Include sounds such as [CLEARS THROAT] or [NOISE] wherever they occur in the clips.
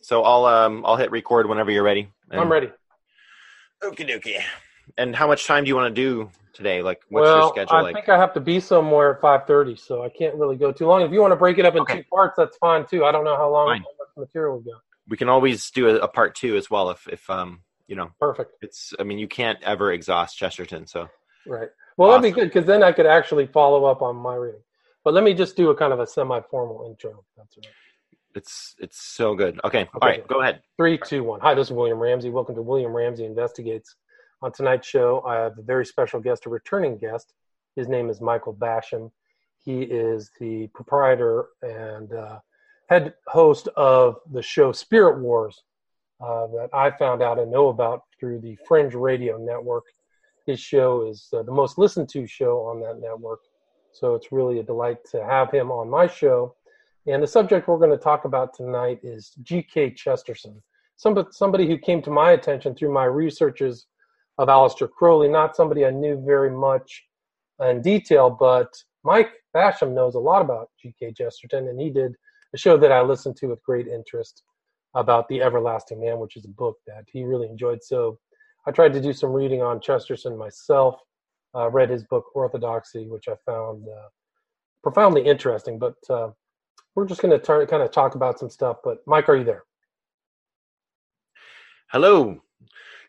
so I'll um I'll hit record whenever you're ready. And- I'm ready. Okie dokie. And how much time do you want to do today? Like, what's well, your schedule I like? think I have to be somewhere at 5:30, so I can't really go too long. If you want to break it up in Okay. two parts, that's fine too. I don't know how long how much material we got. we can always do a, a part two as well if if um you know Perfect. it's I mean you can't ever exhaust Chesterton. So Right. Well, that'd be good because then I could actually follow up on my reading. But let me just do a kind of a semi-formal intro. That's all right. It's it's so good. Okay, all Okay. right, go ahead. Three, two, one. Hi, this is William Ramsey. Welcome to William Ramsey Investigates. On tonight's show, I have a very special guest, a returning guest. His name is Michael Basham. He is the proprietor and uh, head host of the show Spirit Wars uh, that I found out and know about through the Fringe Radio Network. His show is uh, the most listened to show on that network. So it's really a delight to have him on my show. And the subject we're going to talk about tonight is G.K. Chesterton, somebody, who came to my attention through my researches of Aleister Crowley, not somebody I knew very much in detail, but Mike Basham knows a lot about G.K. Chesterton, and he did a show that I listened to with great interest about The Everlasting Man, which is a book that he really enjoyed. So I tried to do some reading on Chesterton myself, uh, read his book Orthodoxy, which I found uh, profoundly interesting, but uh, we're just going to kind of talk about some stuff. But Mike, are you there? Hello,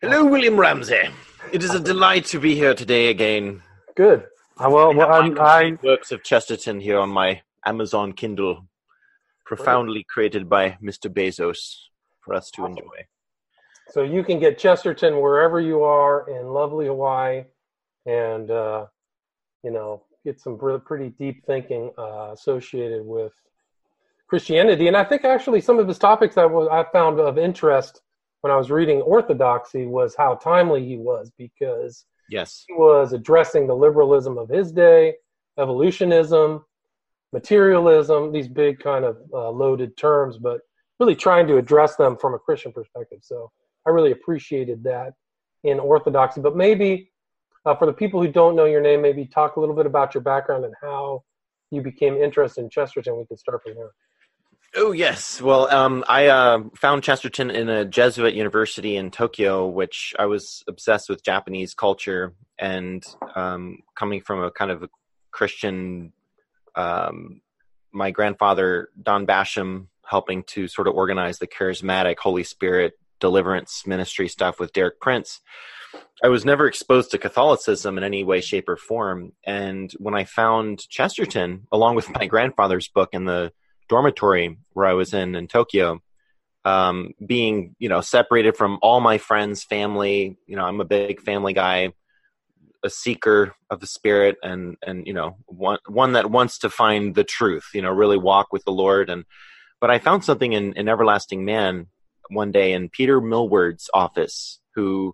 hello, William Ramsey. It is a delight to be here today again. Good. Uh, well, well I I'm, I works of Chesterton here on my Amazon Kindle, profoundly created by Mr. Bezos for us to Awesome. enjoy. so you can get Chesterton wherever you are in lovely Hawaii, and uh, you know get some pretty deep thinking uh, associated with Christianity. And I think actually some of his topics I was I found of interest when I was reading Orthodoxy was how timely he was because Yes, he was addressing the liberalism of his day, evolutionism, materialism, these big kind of uh, loaded terms, but really trying to address them from a Christian perspective. So I really appreciated that in Orthodoxy. But maybe uh, for the people who don't know your name, maybe talk a little bit about your background and how you became interested in Chesterton. We could start from there. Oh yes. Well, um, I uh, found Chesterton in a Jesuit university in Tokyo, which I was obsessed with Japanese culture and um, coming from a kind of a Christian. Um, my grandfather Don Basham helping to sort of organize the charismatic Holy Spirit deliverance ministry stuff with Derek Prince. I was never exposed to Catholicism in any way, shape, or form. And when I found Chesterton, along with my grandfather's book in the dormitory where I was in in Tokyo, um, being you know separated from all my friends, family. You know, I'm a big family guy, a seeker of the spirit, and and you know one one that wants to find the truth. You know, really walk with the Lord. And but I found something in, in Everlasting Man one day in Peter Milward's office, who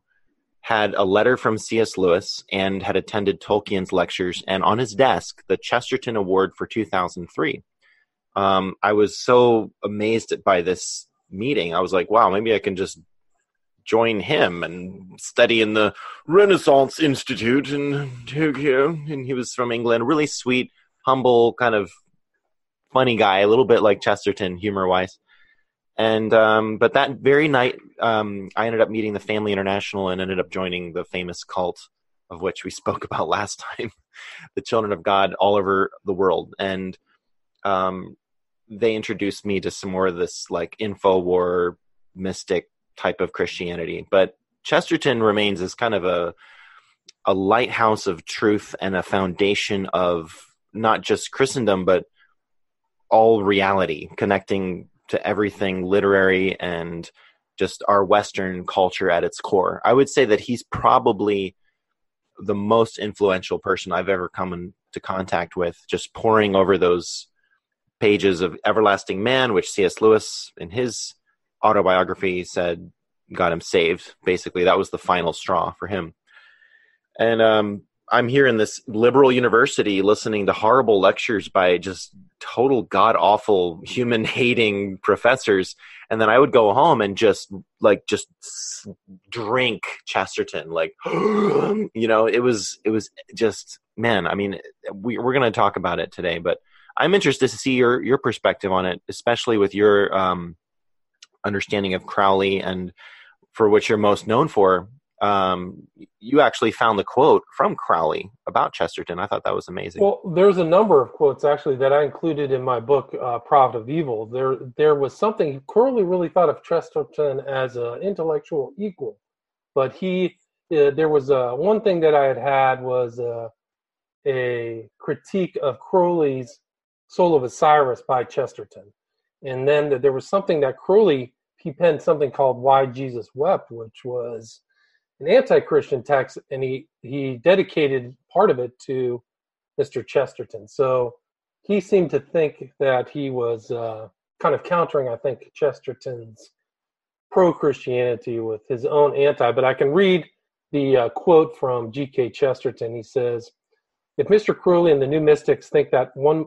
had a letter from C.S. Lewis and had attended Tolkien's lectures, and on his desk, the Chesterton Award for 2003 um, I was so amazed by this meeting. I was like, wow, maybe I can just join him and study in the Renaissance Institute in Tokyo. And he was from England, really sweet, humble, kind of funny guy, a little bit like Chesterton, humor wise. And um, but that very night, um, I ended up meeting the Family International and ended up joining the famous cult of which we [LAUGHS] spoke about last time, [LAUGHS] the Children of God all over the world. And um, they introduced me to some more of this like info war mystic type of Christianity. But Chesterton remains as kind of a a lighthouse of truth and a foundation of not just Christendom but all reality, connecting to everything literary and just our Western culture at its core. I would say that he's probably the most influential person I've ever come into contact with, just poring over those pages of Everlasting Man, which C.S. Lewis in his autobiography said got him saved. Basically, that was the final straw for him. And um, I'm here in this liberal university listening to horrible lectures by just total god awful human hating professors. And then I would go home and just like just drink Chesterton, like [GASPS] you know, it was it was just man. I mean, we, we're going to talk about it today, but I'm interested to see your your perspective on it, especially with your um, understanding of Crowley and for which you're most known for, um, you actually found the quote from Crowley about Chesterton. I thought that was amazing. Well, there's a number of quotes actually that I included in my book, uh, Prophet of Evil. There, there was something Crowley really thought of Chesterton as an intellectual equal, but he, uh, there was uh, one thing that I had had was uh, a critique of Crowley's Soul of Osiris by Chesterton, and then there was something that Crowley he penned something called Why Jesus Wept, which was an anti-Christian text, and he he dedicated part of it to Mr. Chesterton. So he seemed to think that he was uh, kind of countering, I think, Chesterton's pro-Christianity with his own anti. But I can read the uh, quote from G.K. Chesterton. He says, "If Mr. Crowley and the New Mystics think that one,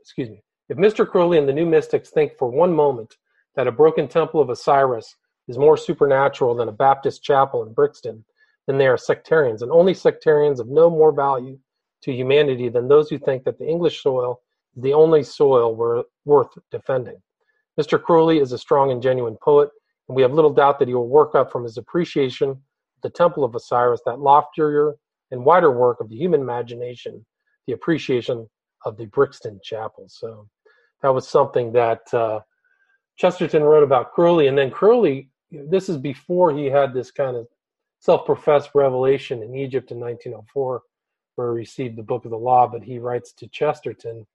excuse me, if Mr. Crowley and the New Mystics think for one moment that a broken temple of Osiris is more supernatural than a Baptist chapel in Brixton, then they are sectarians, and only sectarians of no more value to humanity than those who think that the English soil is the only soil worth defending. Mr. Crowley is a strong and genuine poet, and we have little doubt that he will work up from his appreciation of the Temple of Osiris that loftier and wider work of the human imagination, the appreciation of the Brixton Chapel. So that was something that uh, Chesterton wrote about Crowley, and then Crowley this is before he had this kind of self-professed revelation in Egypt in 1904, where he received the Book of the Law. But he writes to Chesterton,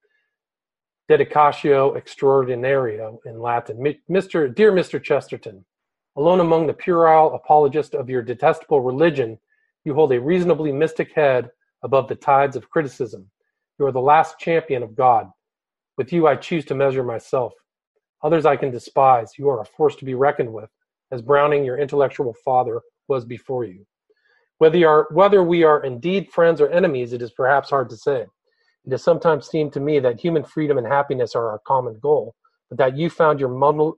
"Dedicatio extraordinaria" in Latin. Mr. Dear Mr. Chesterton, alone among the puerile apologists of your detestable religion, you hold a reasonably mystic head above the tides of criticism. You are the last champion of God. With you, I choose to measure myself. Others I can despise. You are a force to be reckoned with as Browning, your intellectual father, was before you. Whether, are, whether we are indeed friends or enemies, it is perhaps hard to say. It has sometimes seemed to me that human freedom and happiness are our common goal, but that you found your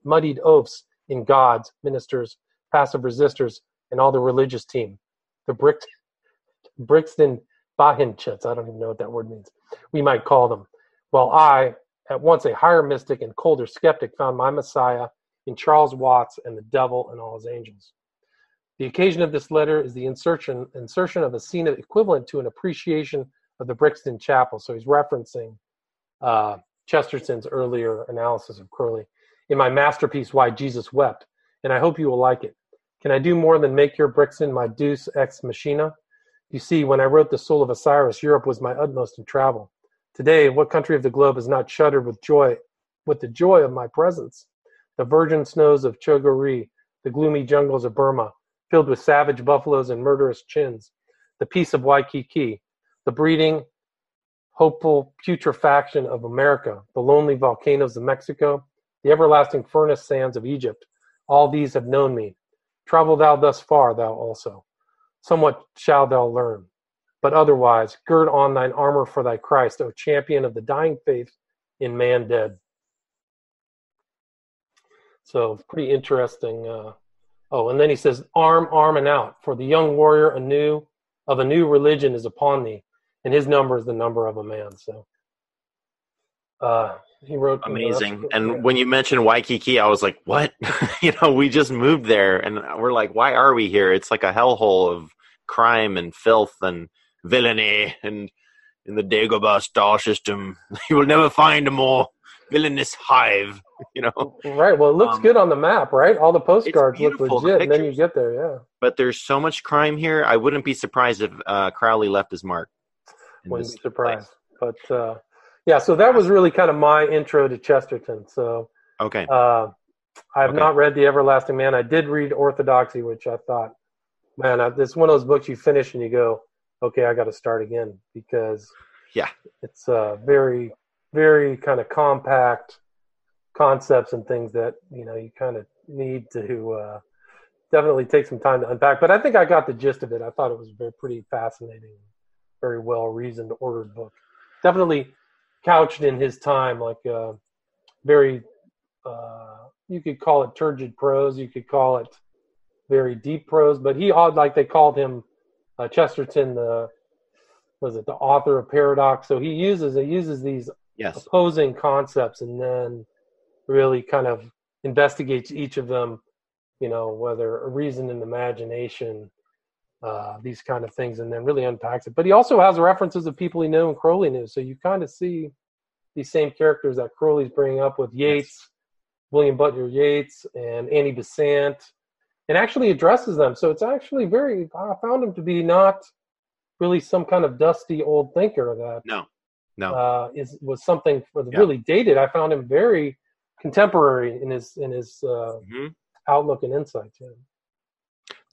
muddied oaths in gods, ministers, passive resistors, and all the religious team. The Brick, Brixton Bahinchits, I don't even know what that word means, we might call them. While I, at once a higher mystic and colder skeptic, found my Messiah in Charles Watts and the Devil and All His Angels. The occasion of this letter is the insertion, insertion of a scene equivalent to an appreciation of the Brixton Chapel. So he's referencing uh, Chesterton's earlier analysis of Crowley in my masterpiece, Why Jesus Wept, and I hope you will like it. Can I do more than make your Brixton my deus ex machina? You see, when I wrote The Soul of Osiris, Europe was my utmost in travel. Today, what country of the globe is not shuddered with joy, with the joy of my presence? the virgin snows of Chogori, the gloomy jungles of Burma, filled with savage buffaloes and murderous chins, the peace of Waikiki, the breeding, hopeful putrefaction of America, the lonely volcanoes of Mexico, the everlasting furnace sands of Egypt, all these have known me. Travel thou thus far, thou also. Somewhat shall thou learn. But otherwise, gird on thine armor for thy Christ, O champion of the dying faith in man dead. So pretty interesting. Uh, oh, and then he says, "Arm, arm, and out, for the young warrior anew of a new religion is upon thee, and his number is the number of a man." So uh, he wrote amazing. and when you mentioned Waikiki, I was like, "What?" [LAUGHS] you know, we just moved there, and we're like, "Why are we here?" It's like a hellhole of crime and filth and villainy, and in the Dagobah star system, [LAUGHS] you will never find a more villainous hive. [LAUGHS] You know, right? Well, it looks um, good on the map, right? All the postcards look legit, the and then you get there, yeah. But there's so much crime here. I wouldn't be surprised if uh, Crowley left his mark. Wouldn't be surprised, place. but uh, yeah. So that was really kind of my intro to Chesterton. So okay, uh, I have okay. not read The Everlasting Man. I did read Orthodoxy, which I thought, man, it's one of those books you finish and you go, okay, I got to start again because yeah, it's uh, very very kind of compact concepts and things that you know you kind of need to uh, definitely take some time to unpack. But I think I got the gist of it. I thought it was a very pretty fascinating, very well reasoned, ordered book. Definitely couched in his time, like uh, very. Uh, you could call it turgid prose. You could call it very deep prose. But he, odd like they called him, uh, Chesterton, the was it the author of paradox? So he uses he uses these yes. opposing concepts and then really kind of investigates each of them, you know, whether a reason and imagination, uh, these kind of things, and then really unpacks it. But he also has references of people he knew and Crowley knew, so you kind of see these same characters that Crowley's bringing up with Yeats, yes. William Butler Yeats, and Annie Besant, and actually addresses them. So it's actually very. I found him to be not really some kind of dusty old thinker that no no uh, is was something the yeah. really dated. I found him very contemporary in his in his uh, mm-hmm. outlook and insight. Yeah.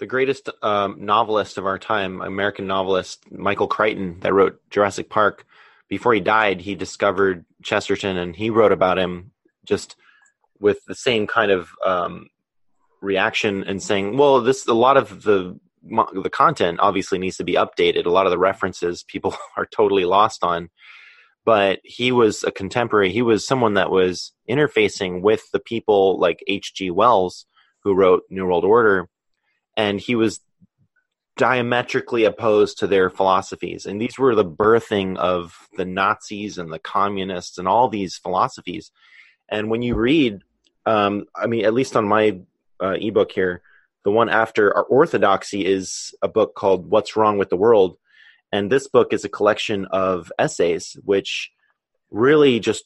The greatest um, novelist of our time, American novelist Michael Crichton, that wrote Jurassic Park. Before he died, he discovered Chesterton, and he wrote about him just with the same kind of um, reaction and saying, "Well, this a lot of the the content obviously needs to be updated. A lot of the references people [LAUGHS] are totally lost on. But he was a contemporary. He was someone that was interfacing with the people like H.G. Wells, who wrote New World Order, and he was diametrically opposed to their philosophies. And these were the birthing of the Nazis and the communists and all these philosophies. And when you read, um, I mean, at least on my uh, ebook here, the one after our orthodoxy is a book called What's Wrong with the World. And this book is a collection of essays which really just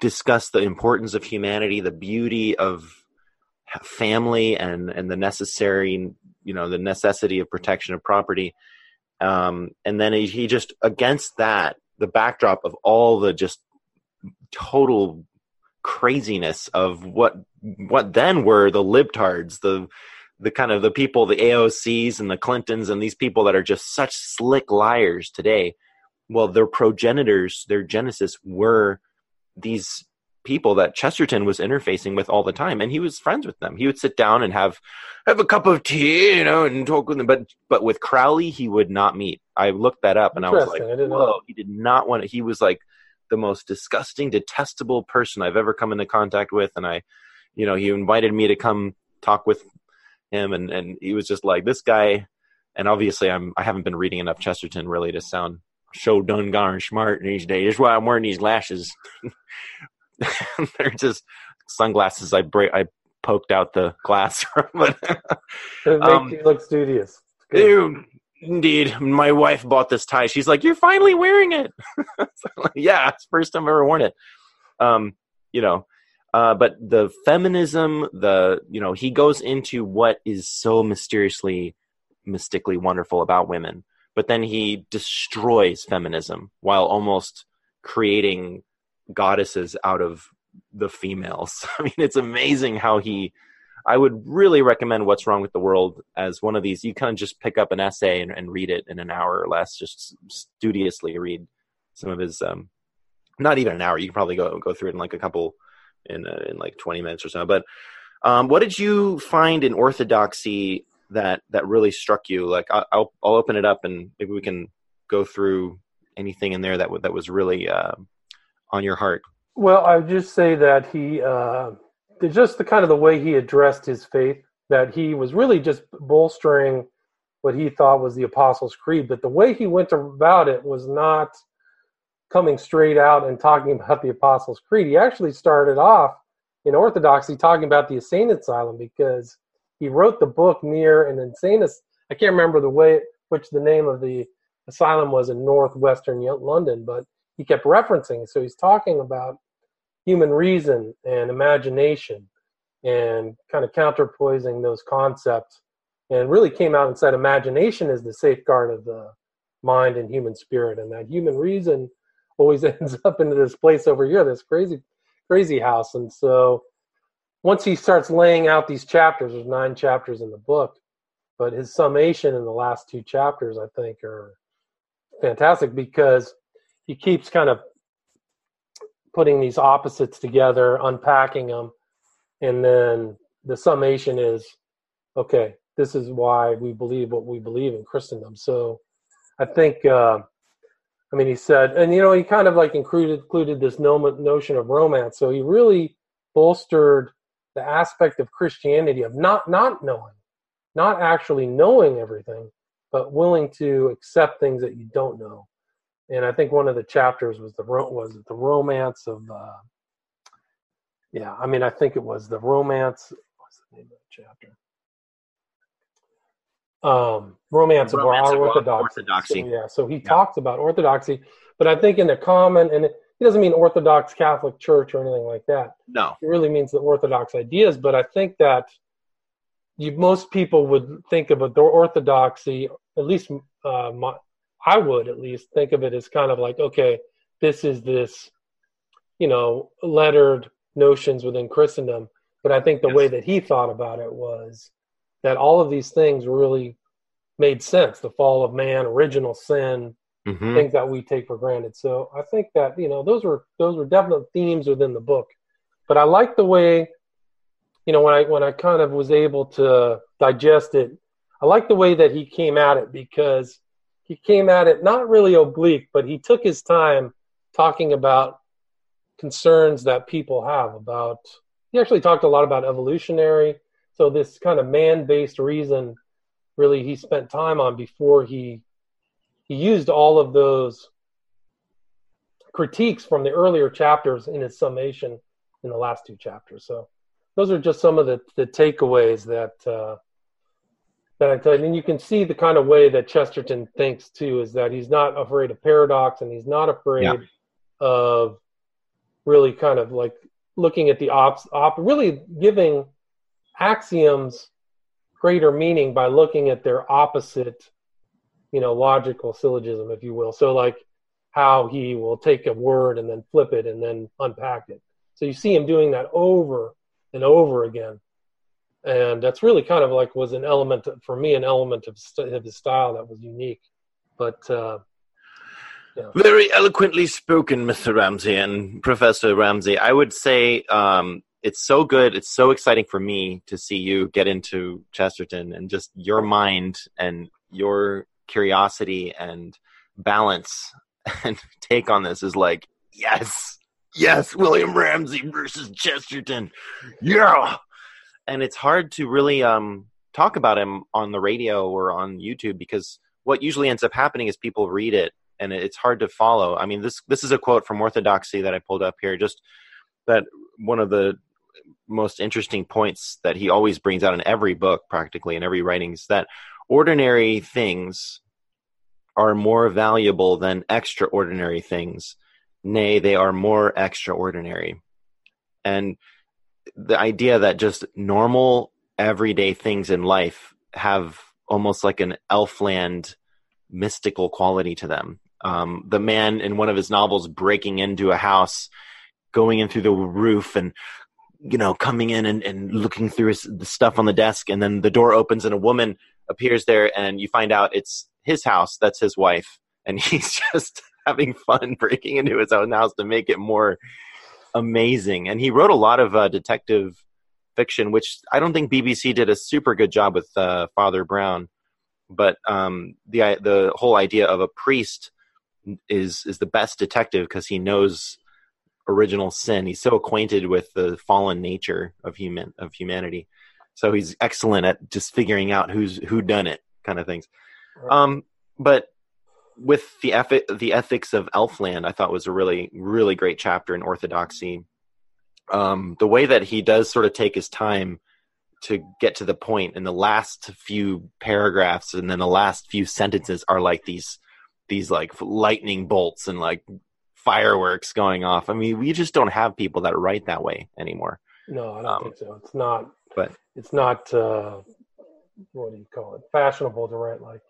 discuss the importance of humanity, the beauty of family and, and the necessary, you know, the necessity of protection of property. Um, and then he, he just, against that, the backdrop of all the just total craziness of what what then were the libtards, the the kind of the people, the AOCs and the Clintons and these people that are just such slick liars today. Well, their progenitors, their genesis were these people that Chesterton was interfacing with all the time, and he was friends with them. He would sit down and have have a cup of tea, you know, and talk with them. But but with Crowley, he would not meet. I looked that up, and I was like, I whoa, he did not want to. He was like the most disgusting, detestable person I've ever come into contact with, and I, you know, he invited me to come talk with him, and and he was just like this guy. And obviously, I'm I haven't been reading enough Chesterton really to sound so done darn smart these days. That's why I'm wearing these glasses. [LAUGHS] [LAUGHS] They're just sunglasses. I break. I poked out the glass [LAUGHS] but it makes um, you look studious. Dude, indeed. My wife bought this tie. She's like, "You're finally wearing it." [LAUGHS] like, yeah, it's the first time I've ever worn it. Um, you know, uh, but the feminism, the you know, he goes into what is so mysteriously, mystically wonderful about women, but then he destroys feminism while almost creating goddesses out of the females. [LAUGHS] I mean, it's amazing how he. I would really recommend What's Wrong with the World as one of these. You kind of just pick up an essay and, and read it in an hour or less. Just studiously read some of his. Um, not even an hour. You can probably go go through it in like a couple in uh, in like 20 minutes or so. But um, what did you find in orthodoxy that that really struck you? Like I'll I'll open it up and maybe we can go through anything in there that that was really uh, on your heart. Well, I would just say that he uh, just the kind of the way he addressed his faith that he was really just bolstering what he thought was the Apostles' Creed, but the way he went about it was not coming straight out and talking about the Apostles' Creed. He actually started off in Orthodoxy talking about the insane asylum because he wrote the book near an insane. I can't remember the way which the name of the asylum was in northwestern London, but he kept referencing. So he's talking about human reason and imagination and kind of counterpoising those concepts and really came out and said imagination is the safeguard of the mind and human spirit and that human reason always [LAUGHS] ends up into this place over here, this crazy, crazy house. And so once he starts laying out these chapters, there's nine chapters in the book, but his summation in the last two chapters, I think, are fantastic because he keeps kind of putting these opposites together, unpacking them, and then the summation is okay, this is why we believe what we believe in Christendom. So I think uh, I mean, he said, and you know, he kind of like included included this notion of romance. So he really bolstered the aspect of Christianity of not not knowing, not actually knowing everything, but willing to accept things that you don't know. And I think one of the chapters was the was the romance of uh, Yeah, I mean, I think it was the romance. What's the name of the chapter? Um, romance, of Romance our of orthodoxy. Orthodoxy. So, yeah, so he talks about orthodoxy, but I think in the common, and it, he doesn't mean Orthodox Catholic Church or anything like that. No. It really means the Orthodox ideas. But I think that you, most people would think of Orthodoxy, at least uh, my, I would at least think of it as kind of like, okay, this is this, you know, lettered notions within Christendom. But I think the Yes. way that he thought about it was that all of these things really made sense. The fall of man, original sin, hmm things that we take for granted. So I think that you know those were those were definite themes within the book. But I like the way, you know, when I when I kind of was able to digest it, I like the way that he came at it because he came at it not really oblique, but he took his time talking about concerns that people have about. He actually talked a lot about evolutionary. So this kind of man-based reason, really, he spent time on before he he used all of those critiques from the earlier chapters in his summation in the last two chapters. So those are just some of the, the takeaways that uh, that I tell you. And you can see the kind of way that Chesterton thinks too is that he's not afraid of paradox and he's not afraid Yeah. of really kind of like looking at the ops op really giving axioms greater meaning by looking at their opposite you know logical syllogism if you will so like how he will take a word and then flip it and then unpack it so you see him doing that over and over again and that's really kind of like was an element for me an element of, st- of his style that was unique but uh Very eloquently spoken, Mr. Ramsey and Professor Ramsey. I would say um, it's so good. It's so exciting for me to see you get into Chesterton and just your mind and your curiosity and balance [LAUGHS] and take on this is like, yes, yes, William Ramsey versus Chesterton. Yeah. And it's hard to really um, talk about him on the radio or on YouTube because what usually ends up happening is people read it and it's hard to follow. I mean, this this is a quote from Orthodoxy that I pulled up here. Just that one of the most interesting points that he always brings out in every book, practically in every writing, is that ordinary things are more valuable than extraordinary things. Nay, they are more extraordinary. And the idea that just normal, everyday things in life have almost like an elfland mystical quality to them. Um, the man in one of his novels breaking into a house, going in through the roof and you know coming in and, and looking through his, the stuff on the desk, and then the door opens and a woman appears there, and you find out it's his house. That's his wife, and [LAUGHS] he's just [LAUGHS] having fun breaking into his own house to make it more amazing. And he wrote a lot of uh, detective fiction, which I don't think BBC did a super good job with uh, Father Brown but um, the the whole idea of a priest is is the best detective because he knows original sin. He's so acquainted with the fallen nature of human of humanity, so he's excellent at just figuring out who's who done it, kind of things. Um, but with the ethi- the ethics of Elfland, I thought was a really really great chapter in Orthodoxy. Um, the way that he does sort of take his time to get to the point and the last few paragraphs and then the last few sentences are like these these like lightning bolts and like fireworks going off. I mean we just don't have people that write that way anymore. No i don't Um, think so. It's not but it's not uh what do you call it? Fashionable to write like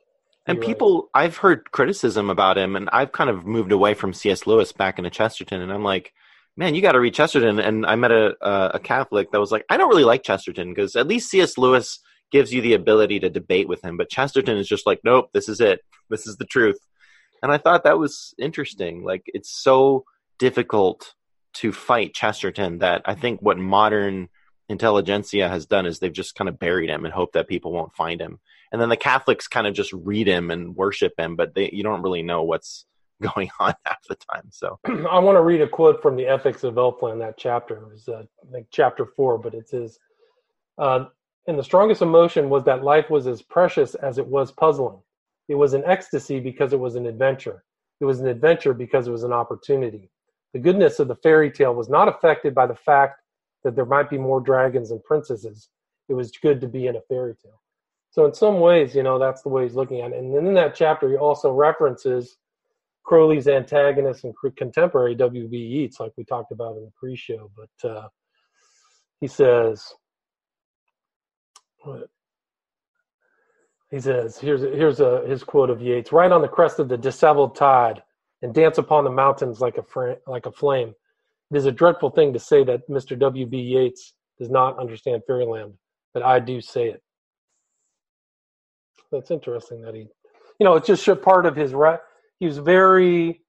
and You're right. people i've heard criticism about him and i've kind of moved away from cs lewis back into chesterton and i'm like man you got to read chesterton. And i met a, a, a catholic that was like i don't really like chesterton because at least cs lewis gives you the ability to debate with him but chesterton is just like nope this is it. This is the truth. And i thought that was interesting. Like it's so difficult to fight chesterton that i think what modern intelligentsia has done is they've just kind of buried him and hope that people won't find him and then the catholics kind of just read him and worship him but they you don't really know what's [LAUGHS] going on [LAUGHS] half the time so [CLEARS THROAT] I want to read a quote from the Ethics of Elfland, that chapter. It was, uh, I think, chapter four, but it says, uh, And the strongest emotion was that life was as precious as it was puzzling. It was an ecstasy because it was an adventure. It was an adventure because it was an opportunity. The goodness of the fairy tale was not affected by the fact that there might be more dragons and princesses. It was good to be in a fairy tale. So in some ways, you know, that's the way he's looking at it. And then in that chapter, he also references Crowley's antagonist and contemporary W.B. Yeats, like we talked about in the pre-show. But uh, he says, he says, here's here's a, his quote of Yeats: "Right on the crest of the disheveled tide, and dance upon the mountains like a fr- like a flame." It is a dreadful thing to say that Mr. W.B. Yeats does not understand fairyland, but I do say it. That's interesting that he, you know, it's just part of his. right. He was very,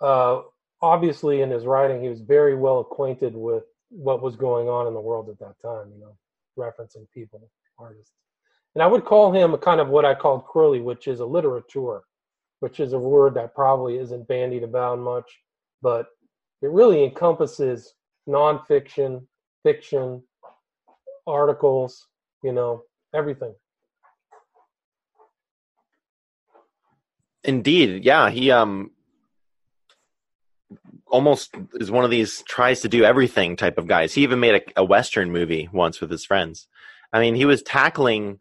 uh, obviously in his writing, he was very well acquainted with what was going on in the world at that time. You know, referencing people, artists, and I would call him a kind of what I called Crowley, which is a literature, which is a word that probably isn't bandied about much, but it really encompasses nonfiction, fiction, articles, you know, everything. Indeed, yeah, he um almost is one of these tries to do everything type of guys. He even made a, a western movie once with his friends. I mean, he was tackling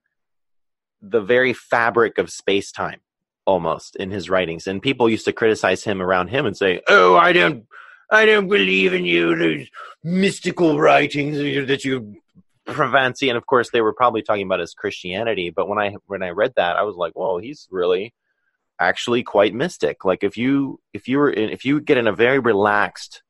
the very fabric of space time almost in his writings, and people used to criticize him around him and say, "Oh, I don't I don't believe in you, those mystical writings that you fancy. And of course, they were probably talking about his Christianity. But when I when I read that, I was like, "Whoa, he's really actually quite mystic." Like if you if you were in, if you get in a very relaxed,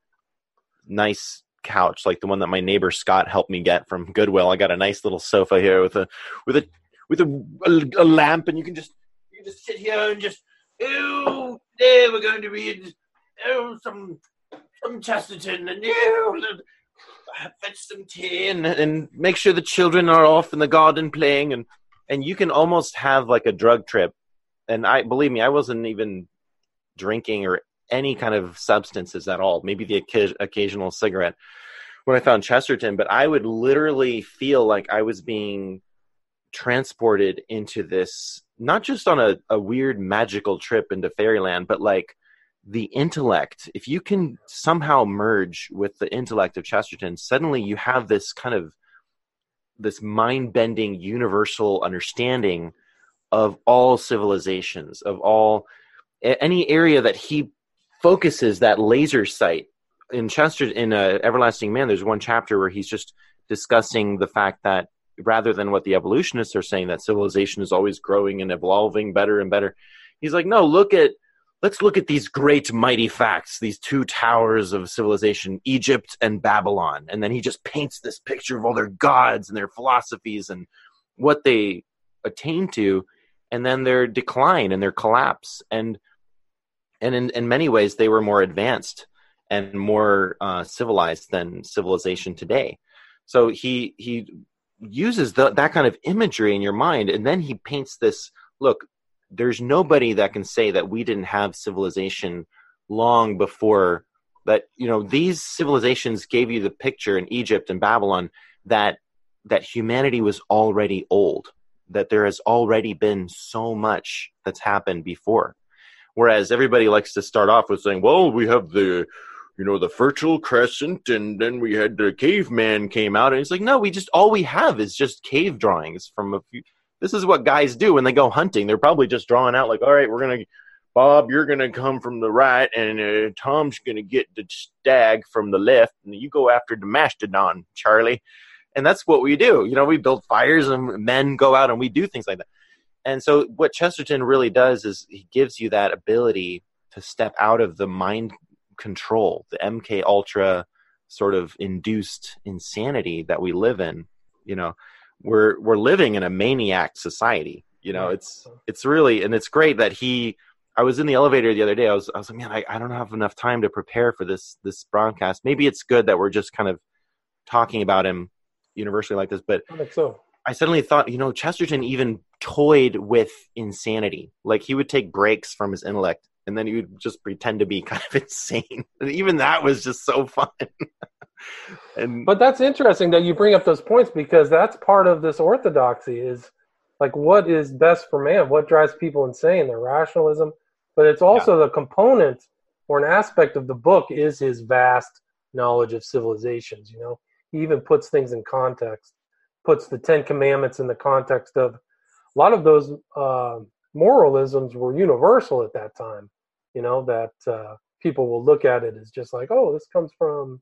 nice couch like the one that my neighbor Scott helped me get from Goodwill. I got a nice little sofa here with a with a with a, a, a lamp, and you can just you can just sit here and just oh, today we're going to read oh some from Chesterton and you fetch some tea and, and make sure the children are off in the garden playing and and you can almost have like a drug trip and i believe me i wasn't even drinking or any kind of substances at all maybe the occasional cigarette when i found chesterton but i would literally feel like i was being transported into this not just on a, a weird magical trip into fairyland but like the intellect, if you can somehow merge with the intellect of Chesterton, suddenly you have this kind of this mind-bending universal understanding of all civilizations, of all any area that he focuses that laser sight. In Chester, in uh, Everlasting Man, there's one chapter where he's just discussing the fact that rather than what the evolutionists are saying that civilization is always growing and evolving better and better, he's like, no, look at let's look at these great mighty facts these two towers of civilization egypt and babylon and then he just paints this picture of all their gods and their philosophies and what they attain to and then their decline and their collapse. And and in, in many ways they were more advanced and more uh, civilized than civilization today. So he he uses the, that kind of imagery in your mind and then he paints this look there's nobody that can say that we didn't have civilization long before that you know these civilizations gave you the picture in Egypt and Babylon that that humanity was already old that there has already been so much that's happened before whereas everybody likes to start off with saying well we have the you know the fertile crescent and then we had the caveman came out and it's like no we just all we have is just cave drawings from a few this is what guys do when they go hunting. They're probably just drawing out like, all right, we're gonna, Bob, you're gonna come from the right, and uh, Tom's gonna get the stag from the left, and you go after the mastodon, Charlie. And that's what we do. You know, we build fires, and men go out and we do things like that. And so, what Chesterton really does is he gives you that ability to step out of the mind control, the MK Ultra sort of induced insanity that we live in. You know, we're we're living in a maniac society. You know, it's it's really and it's great that he. I was in the elevator the other day. I was I was like, man, I, I don't have enough time to prepare for this this broadcast. Maybe it's good that we're just kind of talking about him universally like this. But I so. I suddenly thought, you know, Chesterton even toyed with insanity. Like he would take breaks from his intellect and then he would just pretend to be [LAUGHS] kind of insane. And even that was just so fun. [LAUGHS] and but that's interesting that you bring up those points because that's part of this orthodoxy is like what is best for man what drives people insane their rationalism but it's also yeah. the component or an aspect of the book is his vast knowledge of civilizations you know he even puts things in context, puts the Ten Commandments in the context of a lot of those uh, moralisms were universal at that time. You know that uh, people will look at it as just like, oh, this comes from,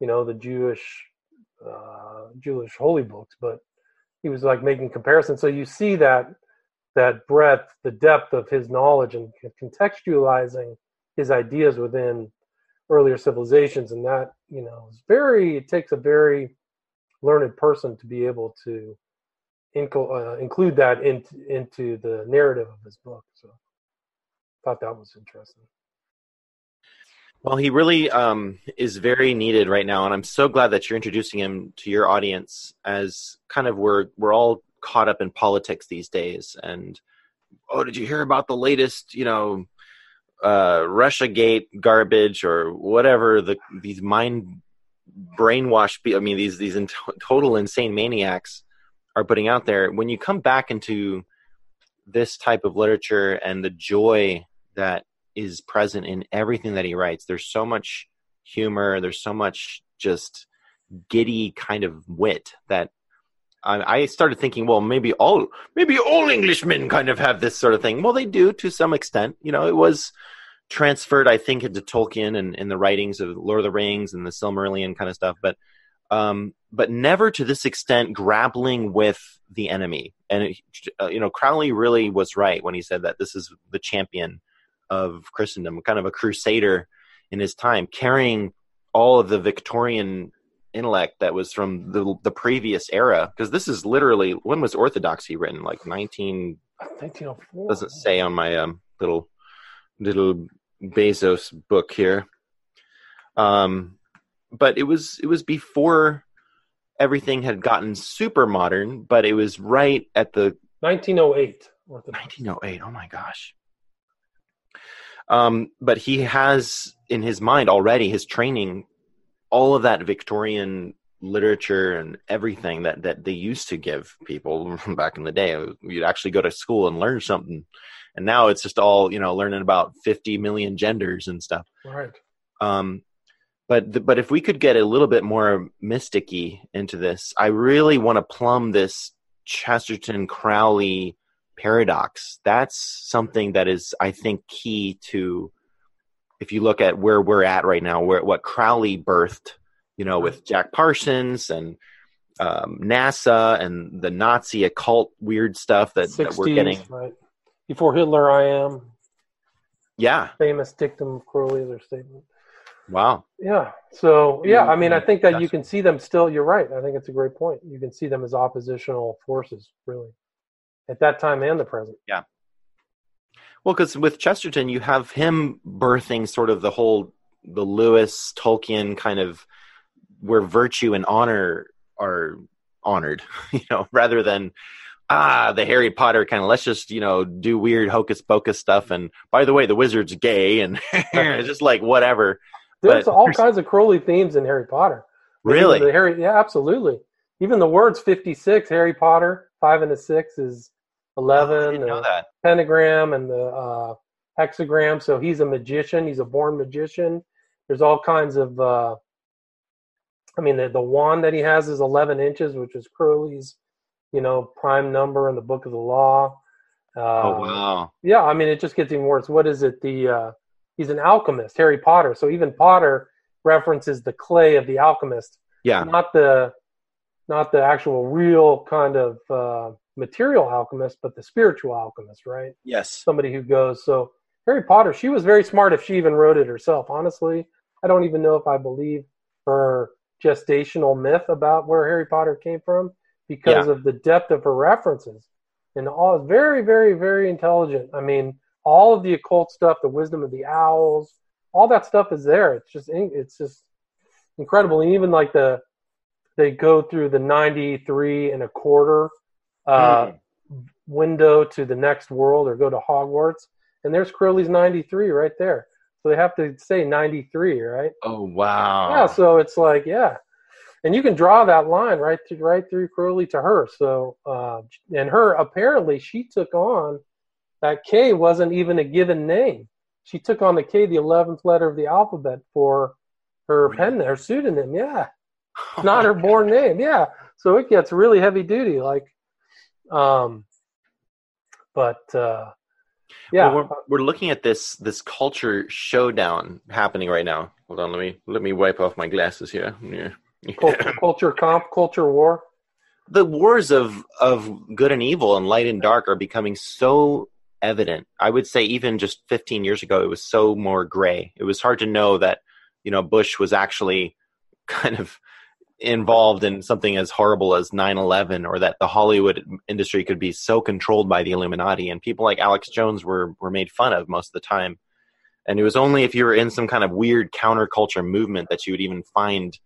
you know, the Jewish uh, Jewish holy books, but he was like making comparisons. So you see that that breadth, the depth of his knowledge, and contextualizing his ideas within earlier civilizations, and that you know is very. It takes a very learned person to be able to uh, include that into into the narrative of his book. So, thought that was interesting. Well, he really um, is very needed right now, and I'm so glad that you're introducing him to your audience. As kind of we're we're all caught up in politics these days, and oh, did you hear about the latest, you know, uh, Russia Gate garbage or whatever the these mind brainwashed? I mean, these these in total insane maniacs are putting out there. When you come back into this type of literature and the joy that is present in everything that he writes. There's so much humor. There's so much just giddy kind of wit that I, started thinking, well, maybe all maybe all Englishmen kind of have this sort of thing. Well, they do to some extent. You know, it was transferred, I think, into Tolkien and in the writings of Lord of the Rings and the Silmarillion kind of stuff, but um, but never to this extent grappling with the enemy. And it, uh, you know, Crowley really was right when he said that this is the champion of Christendom, kind of a crusader in his time, carrying all of the Victorian intellect that was from the the previous era. Because this is literally when was Orthodoxy written? Like nineteen. 1904. Doesn't say on my um, little little Bezos book here. Um, but it was it was before everything had gotten super modern, but it was right at the 1908. 1908. Oh my gosh. Um, but he has in his mind already his training, all of that Victorian literature and everything that that they used to give people [LAUGHS] back in the day. You'd actually go to school and learn something, and now it's just all you know, learning about fifty million genders and stuff. Right. Um, but the, but if we could get a little bit more mysticky into this, I really want to plumb this Chesterton Crowley paradox. That's something that is, I think, key to if you look at where we're at right now, where what Crowley birthed, you know, with Jack Parsons and um, NASA and the Nazi occult weird stuff that, 60s, that we're getting. Right. Before Hitler, I am. Yeah. Famous dictum of Crowley, their statement. Wow. Yeah. So yeah, I mean, I think that you can see them still. You're right. I think it's a great point. You can see them as oppositional forces, really at that time and the present. Yeah. Well, because with Chesterton, you have him birthing sort of the whole the Lewis Tolkien kind of where virtue and honor are honored, [LAUGHS] you know, rather than ah the Harry Potter kind of let's just you know do weird hocus pocus stuff. And by the way, the wizard's gay, and [LAUGHS] it's just like whatever. There's but, all kinds of Crowley themes in Harry Potter. Really? The Harry, yeah, absolutely. Even the words 56, Harry Potter, five and a six is 11, oh, the pentagram, and the uh, hexagram. So he's a magician. He's a born magician. There's all kinds of. Uh, I mean, the, the wand that he has is 11 inches, which is Crowley's, you know, prime number in the Book of the Law. Uh, oh wow! Yeah, I mean, it just gets even worse. What is it? The uh, he's an alchemist, Harry Potter. So even Potter references the clay of the alchemist. Yeah. Not the, not the actual real kind of uh, material alchemist, but the spiritual alchemist, right? Yes. Somebody who goes, so Harry Potter, she was very smart if she even wrote it herself. Honestly, I don't even know if I believe her gestational myth about where Harry Potter came from because yeah. of the depth of her references. And all very, very, very intelligent. I mean, all of the occult stuff, the wisdom of the owls, all that stuff is there. It's just, it's just incredible. And even like the, they go through the 93 and a quarter uh, mm. window to the next world or go to Hogwarts. And there's Crowley's 93 right there. So they have to say 93, right? Oh, wow. Yeah, so it's like, yeah. And you can draw that line right to, right through Crowley to her. So, uh, and her, apparently, she took on that K wasn't even a given name. She took on the K, the 11th letter of the alphabet, for her pen, her pseudonym. Yeah. [LAUGHS] not her born name. Yeah, so it gets really heavy duty. Like, um, but uh, yeah, well, we're, we're looking at this this culture showdown happening right now. Hold on, let me let me wipe off my glasses here. Yeah. culture, [LAUGHS] culture comp, culture war. The wars of of good and evil and light and dark are becoming so evident. I would say even just 15 years ago, it was so more gray. It was hard to know that you know Bush was actually [LAUGHS] kind of involved in something as horrible as 9/11 or that the Hollywood industry could be so controlled by the Illuminati and people like Alex Jones were were made fun of most of the time. And it was only if you were in some kind of weird counterculture movement that you would even find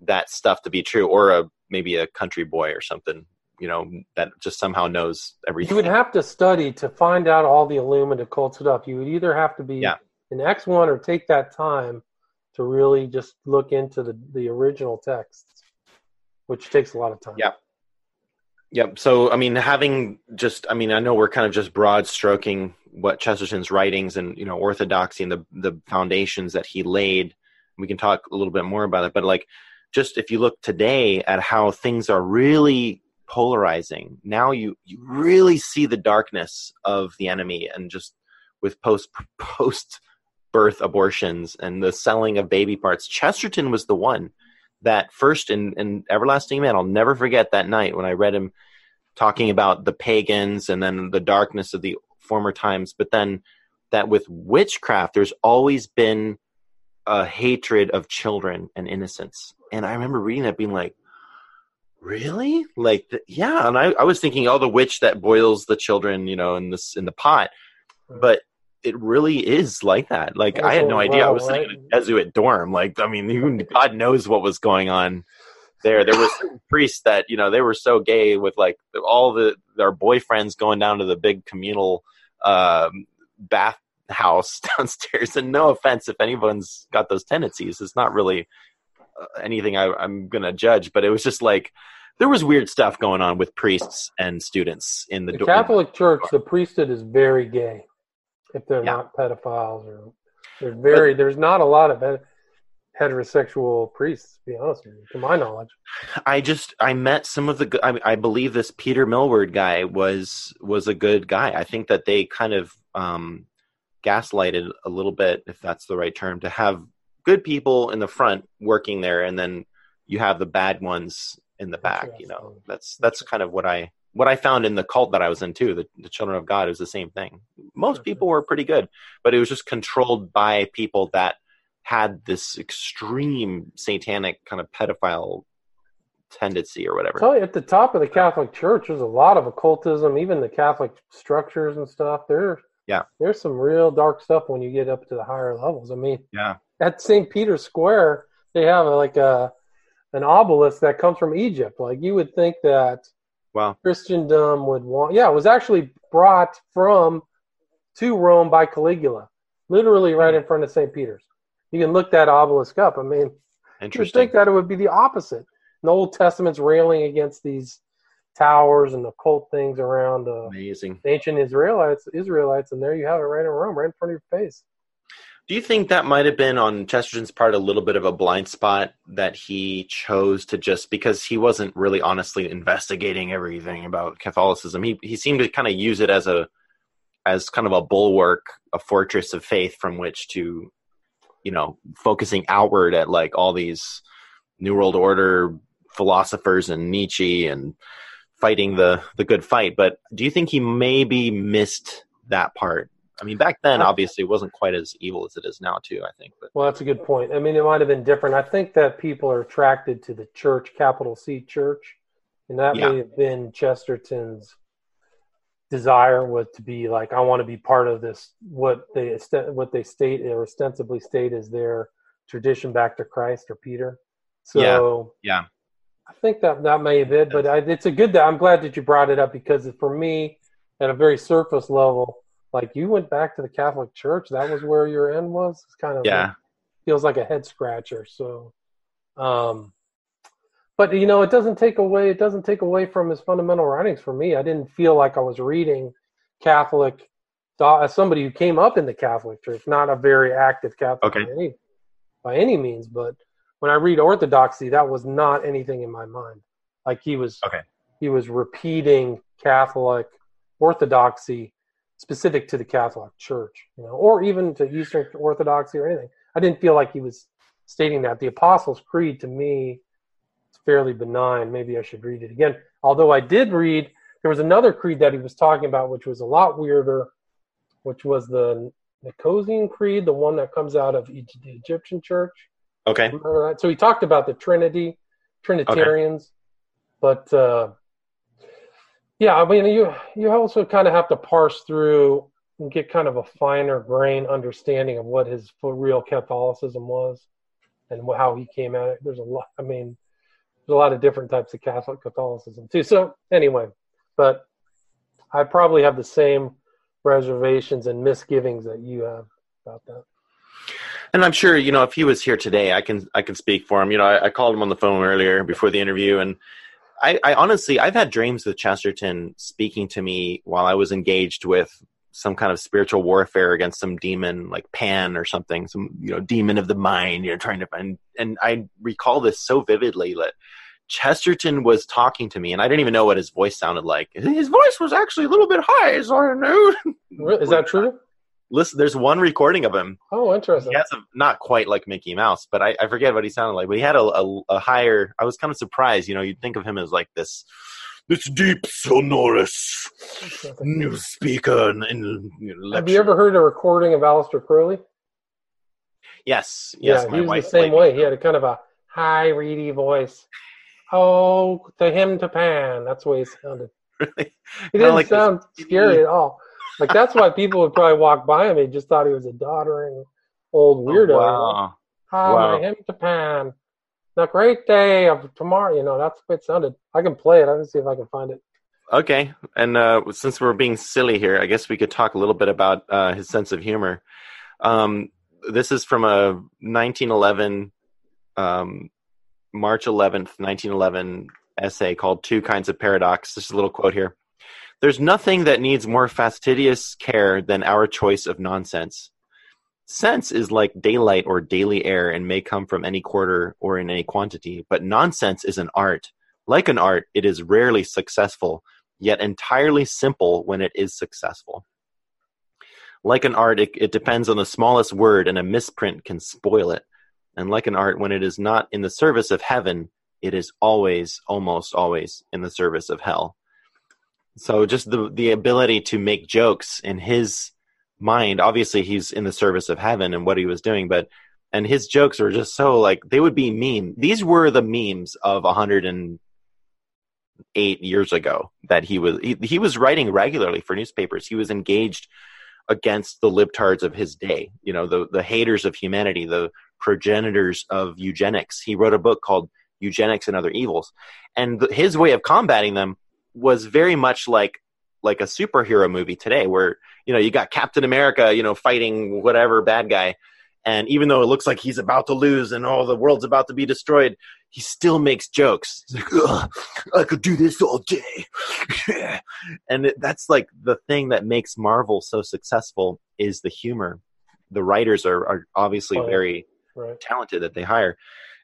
that stuff to be true or a maybe a country boy or something, you know, that just somehow knows everything. You would have to study to find out all the Illuminati cult stuff. You would either have to be yeah. an X1 or take that time to really just look into the, the original texts which takes a lot of time. Yeah. Yep. So, I mean, having just, I mean, I know we're kind of just broad stroking what Chesterton's writings and, you know, orthodoxy and the, the foundations that he laid. We can talk a little bit more about it, but like, just if you look today at how things are really polarizing, now you, you really see the darkness of the enemy and just with post, post birth abortions and the selling of baby parts. Chesterton was the one that first in, in Everlasting Man, I'll never forget that night when I read him talking about the pagans and then the darkness of the former times, but then that with witchcraft, there's always been a hatred of children and innocence. And I remember reading that being like, really? Like, the, yeah. And I, I was thinking, oh, the witch that boils the children, you know, in this, in the pot. But it really is like that. Like I had no idea. I was right? sitting in a Jesuit dorm. Like I mean, God knows what was going on there. There was [LAUGHS] priests that you know they were so gay with like all the their boyfriends going down to the big communal um, bath house [LAUGHS] downstairs. And no offense if anyone's got those tendencies, it's not really uh, anything I, I'm gonna judge. But it was just like there was weird stuff going on with priests and students in the, the Catholic Church. The priesthood is very gay if they're Yeah. not pedophiles or there's very there's not a lot of he- heterosexual priests to be honest with you to my knowledge I just I met some of the I believe this Peter Milward guy was was a good guy. I think that they kind of um, gaslighted a little bit, if that's the right term, to have good people in the front working there, and then you have the bad ones in the back. You know, that's that's kind of what I what I found in the cult that I was in too. The, the Children of God is the same thing. Most people were pretty good, but it was just controlled by people that had this extreme satanic kind of pedophile tendency or whatever. tell you at the top of the catholic church there's a lot of occultism even the catholic structures and stuff there Yeah. there's some real dark stuff when you get up to the higher levels i mean Yeah. at st peter's square they have like a an obelisk that comes from egypt like you would think that Wow. Christendom would want. Yeah, it was actually brought from to Rome by Caligula, literally right in front of St. Peter's. You can look that obelisk up. I mean, you would Interesting. think that it would be the opposite. The Old Testament's railing against these towers and occult things around uh, Amazing. ancient Israelites, Israelites, and there you have it right in Rome, right in front of your face. Do you think that might have been on Chesterton's part a little bit of a blind spot that he chose to just because he wasn't really honestly investigating everything about Catholicism? He he seemed to kind of use it as a as kind of a bulwark, a fortress of faith from which to, you know, focusing outward at like all these New World Order philosophers and Nietzsche and fighting the the good fight. But do you think he maybe missed that part? I mean, back then, obviously, it wasn't quite as evil as it is now, too. I think, but Well, that's a good point. I mean, it might have been different. I think that people are attracted to the church, capital C church, and that Yeah. may have been Chesterton's desire was to be like, I want to be part of this. What they what they state or ostensibly state is their tradition back to Christ or Peter. So Yeah. I think that that may have been, but I, it's a good. That I'm glad that you brought it up because for me, at a very surface level, like you went back to the Catholic Church, that was where your end was. It's kind of yeah, feels like a head scratcher. So, um, but you know, it doesn't take away it doesn't take away from his fundamental writings. For me, I didn't feel like I was reading Catholic. thought- As somebody who came up in the Catholic Church, not a very active Catholic Okay. by, any, by any means, but when I read Orthodoxy, that was not anything in my mind. Like he was, Okay. he was repeating Catholic Orthodoxy specific to the Catholic Church, you know, or even to Eastern Orthodoxy or anything. I didn't feel like he was stating that. The Apostles' Creed to me is fairly benign. Maybe I should read it again. Although I did read, there was another creed that he was talking about, which was a lot weirder, which was the Nicosian Creed, the one that comes out of the Egyptian Church. Okay. So he talked about the Trinity, Trinitarians, but uh, yeah, I mean, you you also kind of have to parse through and get kind of a finer grain understanding of what his real Catholicism was and how he came at it. There's a lot. I mean, there's a lot of different types of Catholic Catholicism too. So anyway, but I probably have the same reservations and misgivings that you have about that. And I'm sure, you know, if he was here today, I can I can speak for him. You know, I, I called him on the phone earlier before the interview, and I, I honestly I've had dreams with Chesterton speaking to me while I was engaged with some kind of spiritual warfare against some demon like Pan or something, some you know demon of the mind. You know, trying to find. And I recall this so vividly that Chesterton was talking to me, and I didn't even know what his voice sounded like. His voice was actually a little bit high, so I knew. Is that true? Listen, there's one recording of him Oh, interesting. he has a, not quite like Mickey Mouse, but I, I forget what he sounded like. But he had a, a, a higher. I was kind of surprised. You know, you'd think of him as like this, this deep sonorous new speaker. In, in you know, Have you ever heard a recording of Aleister Crowley? Yes, yes. yeah, my he was wife the same way. He had a kind of a high, reedy voice. Oh, to him to Pan. That's the way he sounded. [LAUGHS] Really? He didn't like this sound scary at all. Like that's why people would probably walk by him. They just thought he was a doddering old Oh, weirdo. know? wow. Ah, Wow. my him to Pan. The great day of tomorrow. You know, that's way it sounded. I can play it. I can see if I can find it. Okay, and uh, since we're being silly here, I guess we could talk a little bit about uh, his sense of humor. Um, this is from a 1911, um, March 11th, 1911 essay called Two Kinds of Paradox. Just a little quote here. There's nothing that needs more fastidious care than our choice of nonsense. Sense is like daylight or daily air and may come from any quarter or in any quantity, but nonsense is an art. Like an art, it is rarely successful, yet entirely simple when it is successful. Like an art, it, it depends on the smallest word, and a misprint can spoil it. And like an art, when it is not in the service of heaven, it is always, almost always, in the service of hell. So just the the ability to make jokes in his mind, obviously he's in the service of heaven and what he was doing, but and his jokes are just so like they would be meme. These were the memes of hundred and eight years ago that he was he, he was writing regularly for newspapers. He was engaged against the libtards of his day, you know, the the haters of humanity, the progenitors of eugenics. He wrote a book called Eugenics and Other Evils, and th his way of combating them was very much like like a superhero movie today, where you know you got Captain America, you know, fighting whatever bad guy, and even though it looks like he's about to lose and all the world's about to be destroyed, he still makes jokes. He's like, I could do this all day. [LAUGHS] and it, that's like the thing that makes Marvel so successful is the humor. The writers are, are obviously Oh, very Right. talented that they hire.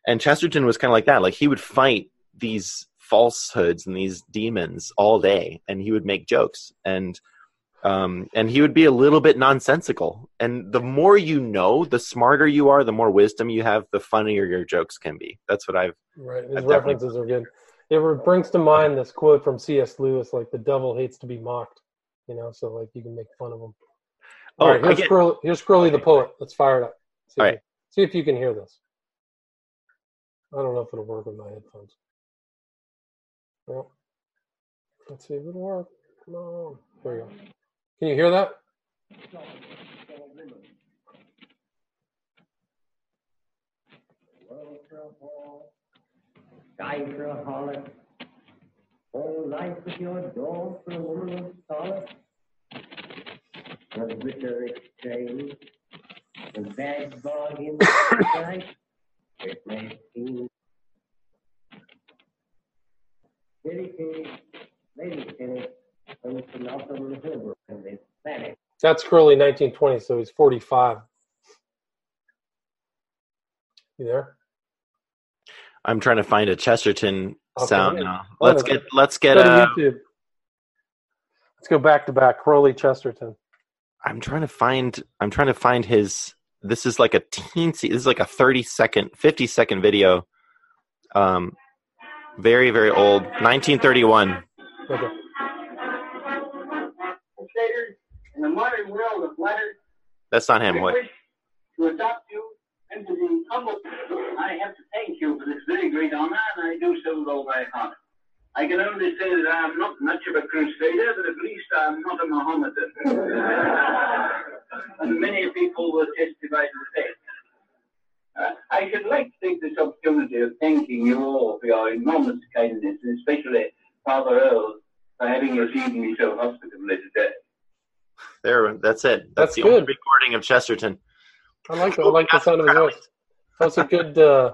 And Chesterton was kind of like that. Like he would fight these falsehoods and these demons all day and he would make jokes and um, and he would be a little bit nonsensical. And the more you know, the smarter you are, the more wisdom you have, the funnier your jokes can be. That's what I've Right. His I've references are good. It brings to mind this quote from C.S. Lewis, like the devil hates to be mocked. You know, so like you can make fun of him. Oh, All right, here's get- Crowley, here's Crowley the poet. Let's fire it up. See All if, right. see if you can hear this. I don't know if it'll work with my headphones. Well, let's see if it'll work. Come on. There we go. Can you hear that? Harlot. All life with your dog for a woman of solace. The bitter exchange, the bad bargain price, [COUGHS] it may seem. Kitty, kitty, lady kitty, comes to Malcolm the Hoover and they vanish. That's Crowley, 1920, so he's 45. You there? I'm trying to find a Chesterton Okay. sound now. Oh, Let's get let's get to uh YouTube. Let's go back to back. Crowley Chesterton. I'm trying to find I'm trying to find his this is like a teensy this is like a 30 second 50 second video. Um very very old 1931. Okay. In the modern world of letters, That's not him. we What? to adopt you into the humble. I have to thank you for this very great honor, and I do so with all my heart. I can only say that I am not much of a crusader, but at least I am not a Mohammedan. [LAUGHS] and many people will testify to the same. Uh, I should like to take this opportunity of thanking you all for your enormous kindness, and especially Father Earl for having received me so hospitably today. There that's it. That's, That's the only recording of Chesterton. I like I like the sound of his voice. That's a good uh,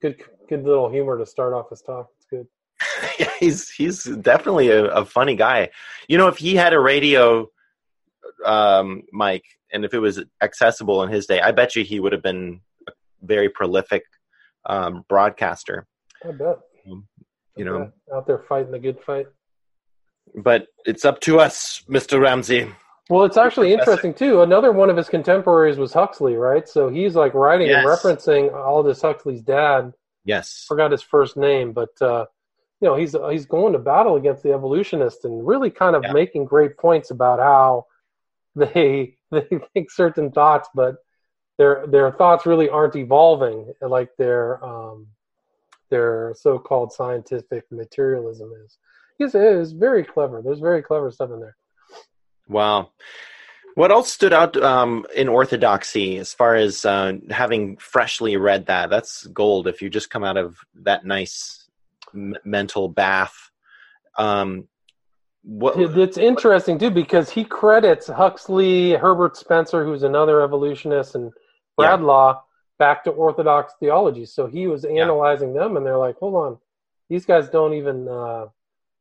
good good little humor to start off his talk. It's good. [LAUGHS] yeah, he's he's definitely a, a funny guy. You know, if he had a radio um, mic and if it was accessible in his day, I bet you he would have been a very prolific um, broadcaster. I bet. You I know, bet. out there fighting the good fight. but it's up to us, Mister Ramsey. Well, it's actually interesting too. Another one of his contemporaries was Huxley, right? So he's like writing and Yes. referencing Aldous Huxley's dad. Yes, Forgot his first name, but uh, you know he's he's going to battle against the evolutionists and really kind of Yeah. making great points about how they [LAUGHS] they think certain thoughts, but their their thoughts really aren't evolving like their um, their so-called scientific materialism is. He's is very clever. There's very clever stuff in there. Wow. What else stood out um, in orthodoxy as far as uh, having freshly read that? That's gold if you just come out of that nice m- mental bath. Um, what? It's interesting too because he credits Huxley, Herbert Spencer, who's another evolutionist, and Yeah. Bradlaugh back to Orthodox theology. So he was Yeah. analyzing them, and they're like, "Hold on, these guys don't even uh,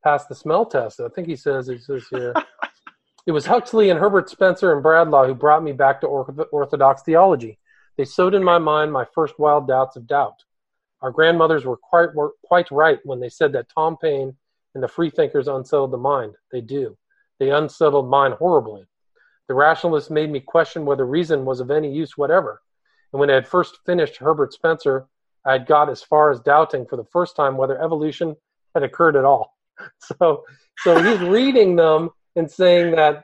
pass the smell test." I think he says it says here. [LAUGHS] it was Huxley and Herbert Spencer and Bradlaugh who brought me back to Orthodox theology. They sowed in my mind my first wild doubts of doubt. Our grandmothers were quite were quite right when they said that Tom Paine and the freethinkers unsettled the mind. They do. They unsettled mine horribly. The rationalists made me question whether reason was of any use whatever. And when I had first finished Herbert Spencer, I had got as far as doubting for the first time whether evolution had occurred at all. [LAUGHS] So, so he's reading them and saying that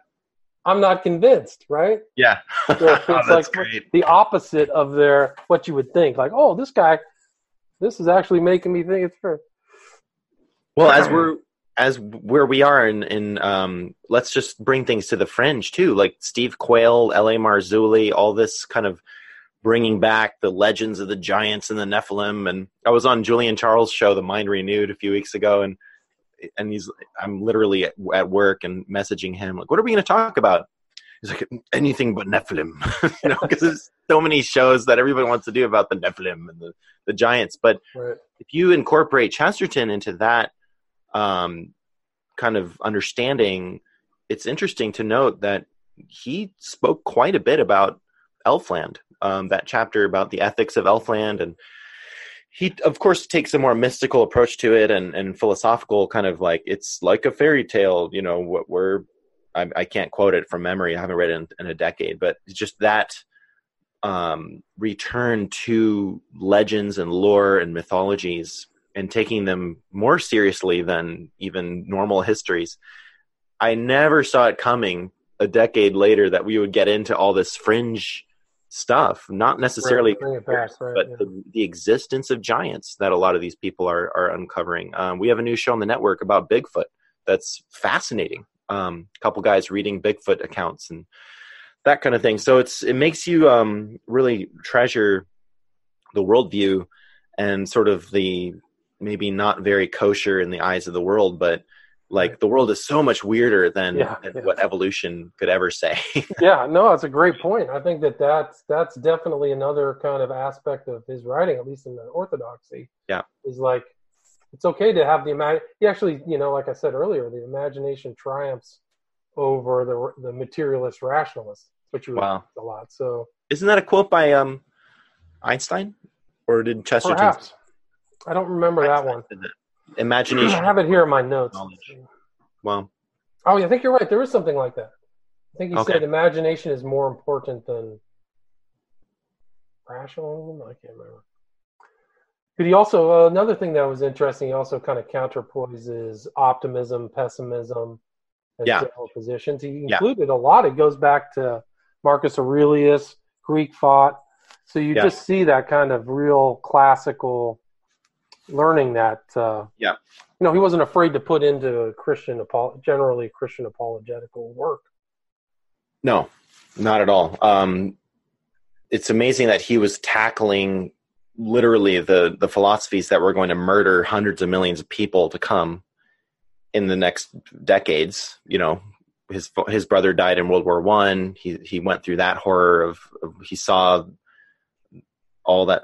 I'm not convinced, right? yeah, So it's Oh, [LAUGHS] that's like great. the opposite of their what you would think. Like, oh, this guy, this is actually making me think it's true. Well, as we're as where we are in in um, let's just bring things to the fringe too, like Steve Quayle, L. A. Marzulli, all this kind of bringing back the legends of the giants and the Nephilim. And I was on Julian Charles' show, The Mind Renewed, a few weeks ago, and and he's I'm literally at, at work and messaging him like, "What are we going to talk about?" He's like, "Anything but Nephilim," [LAUGHS] you know, because there's so many shows that everybody wants to do about the Nephilim and the the giants, but Right. if you incorporate Chesterton into that um, kind of understanding, it's interesting to note that he spoke quite a bit about Elfland, um, that chapter about the ethics of Elfland, and he, of course, takes a more mystical approach to it and, and philosophical, kind of like it's like a fairy tale. You know, what we're I, I can't quote it from memory. I haven't read it in, in a decade, but just that um, return to legends and lore and mythologies and taking them more seriously than even normal histories. I never saw it coming a decade later that we would get into all this fringe stuff, not necessarily Right, bring it back, right, but yeah. the, the existence of giants that a lot of these people are, are uncovering. Um, we have a new show on the network about Bigfoot that's fascinating. Um, a couple guys reading Bigfoot accounts and that kind of thing. So it's it makes you um, really treasure the worldview and sort of the maybe not very kosher in the eyes of the world, but like the world is so much weirder than, Yeah, than yeah. what evolution could ever say. [LAUGHS] yeah, no, it's a great point. I think that that's that's definitely another kind of aspect of his writing, at least in the orthodoxy. Yeah. is like it's okay to have the imag. He actually, you know, like I said earlier, the imagination triumphs over the the materialist rationalist, which you Wow. a lot. So Isn't that a quote by um, Einstein, or did Chesterton? perhaps I don't remember that one. Imagination. I have it here in my notes. Knowledge. Well, Oh, yeah, I think you're right. There is something like that. I think he Okay. said imagination is more important than rationalism. I can't remember. But he also uh, another thing that was interesting. He also kind of counterpoises optimism, pessimism, as Yeah. general positions. He Yeah. included a lot. It goes back to Marcus Aurelius, Greek thought. So you Yeah. just see that kind of real classical learning that uh, Yeah. you know he wasn't afraid to put into Christian generally Christian apologetical work. No, not at all. Um, it's amazing that he was tackling literally the the philosophies that were going to murder hundreds of millions of people to come in the next decades. You know, his his brother died in World War One. He he went through that horror of, of he saw all that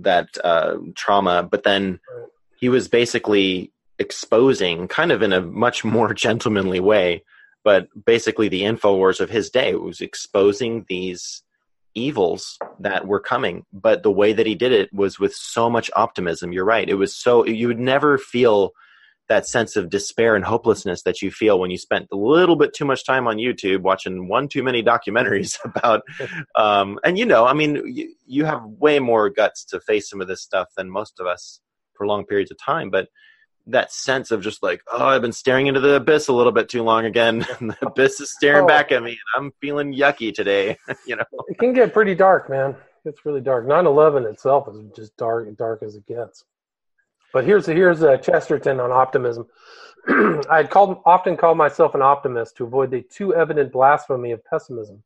that uh, trauma, but then he was basically exposing, kind of in a much more [LAUGHS] gentlemanly way, but basically the infowars of his day was exposing these evils that were coming but the way that he did it was with so much optimism. You're right. It was so you would never feel that sense of despair and hopelessness that you feel when you spent a little bit too much time on youtube watching one too many [LAUGHS] documentaries about [LAUGHS] um and you know i mean you, you have way more guts to face some of this stuff than most of us for long periods of time but that sense of just like, oh, I've been staring into the abyss a little bit too long again. [LAUGHS] and the abyss is staring Oh. back at me, and I'm feeling yucky today. you know, It can get pretty dark, man. It's really dark. 9/11 itself is just dark, dark as it gets. But here's here's uh, Chesterton on optimism. [CLEARS THROAT] I had called often called myself an optimist to avoid the too evident blasphemy of pessimism.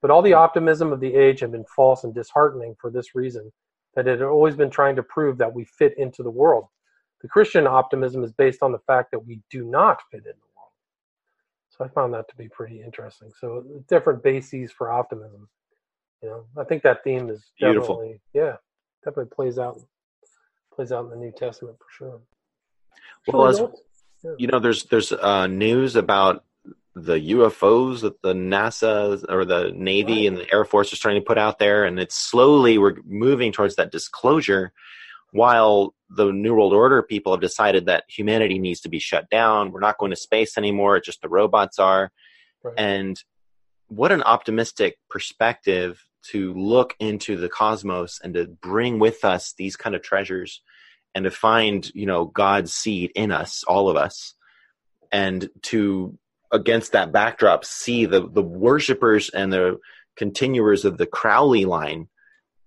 But all the optimism of the age had been false and disheartening for this reason, that it had always been trying to prove that we fit into the world. The Christian optimism is based on the fact that we do not fit in the world. So I found that to be pretty interesting. So different bases for optimism. You know, I think that theme is Beautiful. definitely yeah, definitely plays out plays out in the New Testament for sure. Well, as- yeah. you know, there's there's uh, news about the UFOs that the NASA or the Navy and the Air Force is trying to put out there, and it's slowly we're moving towards that disclosure. While the New World Order people have decided that humanity needs to be shut down, we're not going to space anymore. It's just the robots are. Right. and what an optimistic perspective to look into the cosmos and to bring with us these kind of treasures and to find you know god's seed in us all of us and to against that backdrop see the the worshipers and the continuers of the crowley line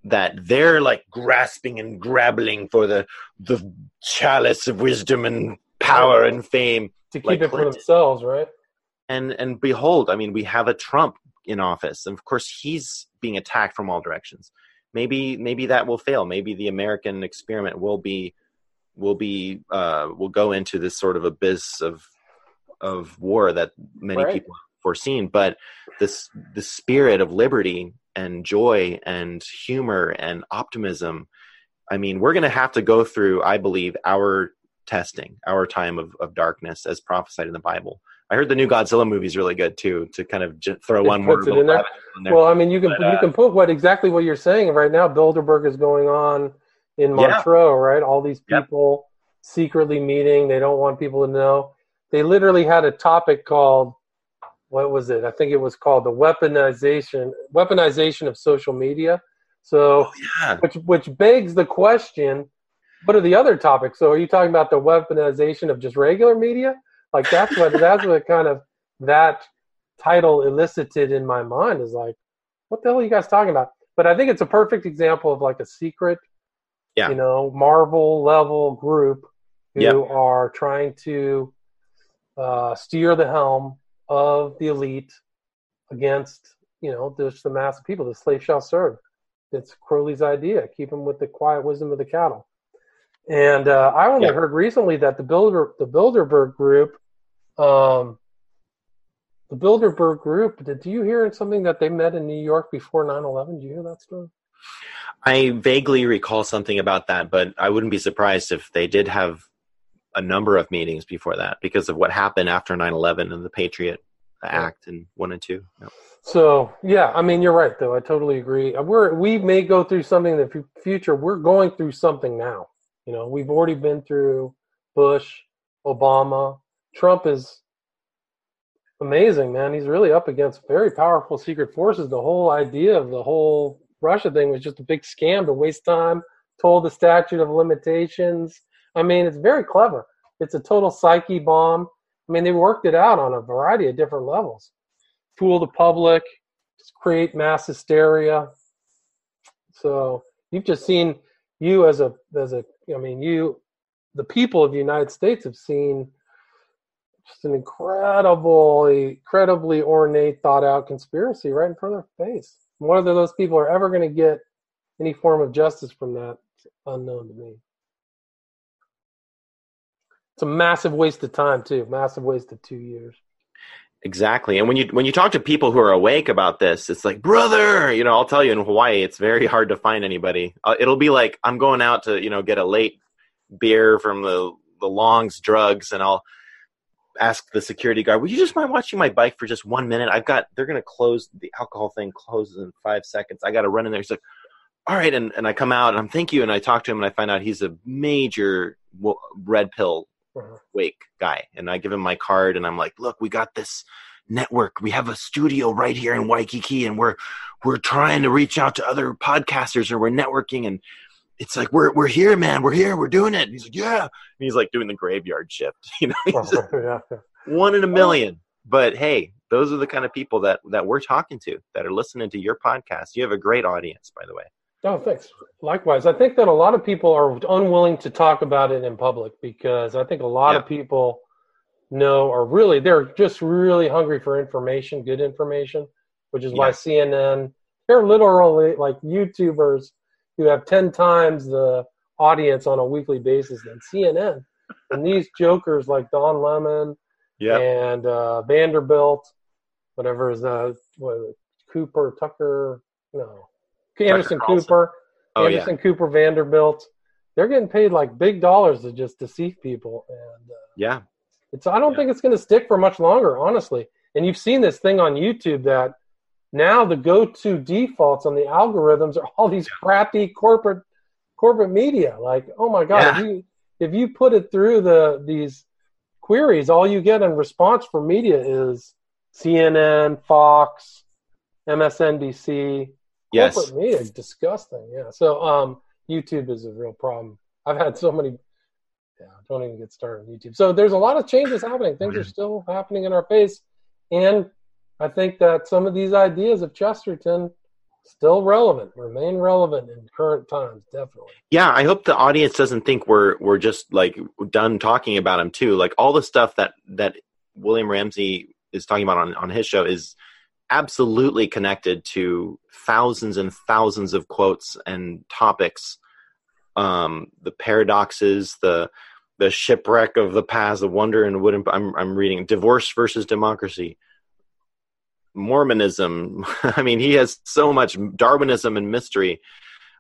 that they're like grasping and grabbling for the the chalice of wisdom and power and fame to keep like it for Clinton. themselves, right? and and behold i mean we have a trump in office and of course he's being attacked from all directions maybe maybe that will fail. Maybe the american experiment will be will be uh will go into this sort of abyss of of war that many Right. people have foreseen. But this the spirit of liberty and joy and humor and optimism i mean we're going to have to go through i believe our testing our time of, of darkness as prophesied in the bible I heard the new Godzilla movie is really good too. To kind of j- throw It one more puts it little in there. in there. Well, I mean, you can But, uh, you can put what exactly what you're saying right now. Bilderberg is going on in Yeah. Montreux, right? All these Yep. people secretly meeting. They don't want people to know. They literally had a topic called what was it? I think it was called the weaponization weaponization of social media. So, oh, yeah, which which begs the question: What are the other topics? So, are you talking about the weaponization of just regular media? Like that's what that's what kind of that title elicited in my mind is like, what the hell are you guys talking about? But I think it's a perfect example of like a secret, Yeah. you know, Marvel level group who Yeah. are trying to uh, steer the helm of the elite against, you know, just the mass of people. The slave shall serve. It's Crowley's idea. Keep them with the quiet wisdom of the cattle. And uh, I only Yeah. heard recently that the Builder, the Bilderberg group, um, the Bilderberg group. Did you hear something that they met in New York before 9/11? Did you hear that story? I vaguely recall something about that, but I wouldn't be surprised if they did have a number of meetings before that because of what happened after 9/11 and the Patriot Act and one and two. Yeah. So yeah, I mean you're right though. I totally agree. Uh, We're we may go through something in the future. We're going through something now. You know, we've already been through Bush, Obama. Trump is amazing, man. He's really up against very powerful secret forces. The whole idea of the whole Russia thing was just a big scam to waste time, told the statute of limitations. I mean, it's very clever. It's a total psyche bomb. I mean, they worked it out on a variety of different levels. Fool the public, create mass hysteria. So you've just seen you as a as a I mean you the people of the United States have seen just an incredibly incredibly ornate thought out conspiracy right in front of their face. Whether those people are ever going to get any form of justice from that unknown to me. It's a massive waste of time too. Massive waste of two years. Exactly. And when you when you talk to people who are awake about this, it's like, brother, you know, I'll tell you in Hawaii, it's very hard to find anybody. Uh, it'll be like I'm going out to, you know, get a late beer from the the Long's Drugs, and I'll ask the security guard, "Would you just mind watching my bike for just one minute? I've got they're going to close the alcohol thing closes in five seconds. I got to run in there." He's like, "All right," and and I come out and I'm thank you, and I talk to him, and I find out he's a major red pill uh-huh. wake guy. And i give him my card and i'm like look we got this network. We have a studio right here in waikiki and we're we're trying to reach out to other podcasters and we're networking. And it's like we're we're here man. We're here. We're doing it. And he's like yeah. And he's like doing the graveyard shift [LAUGHS] you know [LAUGHS] yeah. one in a million. But hey those are the kind of people that that we're talking to that are listening to your podcast. You have a great audience by the way Oh, thanks. Likewise, I think that a lot of people are unwilling to talk about it in public because I think a lot yeah. of people know are really they're just really hungry for information, good information, which is yeah. why CNN they're literally like YouTubers who have ten times the audience on a weekly basis than CNN, and these jokers like Don Lemon yep. and uh, Vanderbilt, whatever is uh, what, Cooper Tucker, no Anderson Cooper, oh, Anderson yeah. Cooper, Vanderbilt. They're getting paid like big dollars to just deceive people, and uh, yeah, it's. I don't yeah. think it's going to stick for much longer, honestly. And you've seen this thing on YouTube that now the go-to defaults on the algorithms are all these crappy corporate corporate media. Like, oh my god, yeah. if you if you put it through the these queries, all you get in response from media is CNN, Fox, MSNBC, yes. corporate media disgusting. Yeah. So um, YouTube is a real problem. I've had so many. Yeah, don't even get started on YouTube. So there's a lot of changes happening. Things are still happening in our face, and I think that some of these ideas of Chesterton still relevant, remain relevant in current times, definitely. Yeah, I hope the audience doesn't think we're we're just like done talking about him too. Like all the stuff that that William Ramsey is talking about on on his show is absolutely connected to thousands and thousands of quotes and topics. Um, the paradoxes the the shipwreck of the past the wonder and wooden I'm, I'm reading divorce versus democracy mormonism. [LAUGHS] I mean he has so much darwinism and mystery.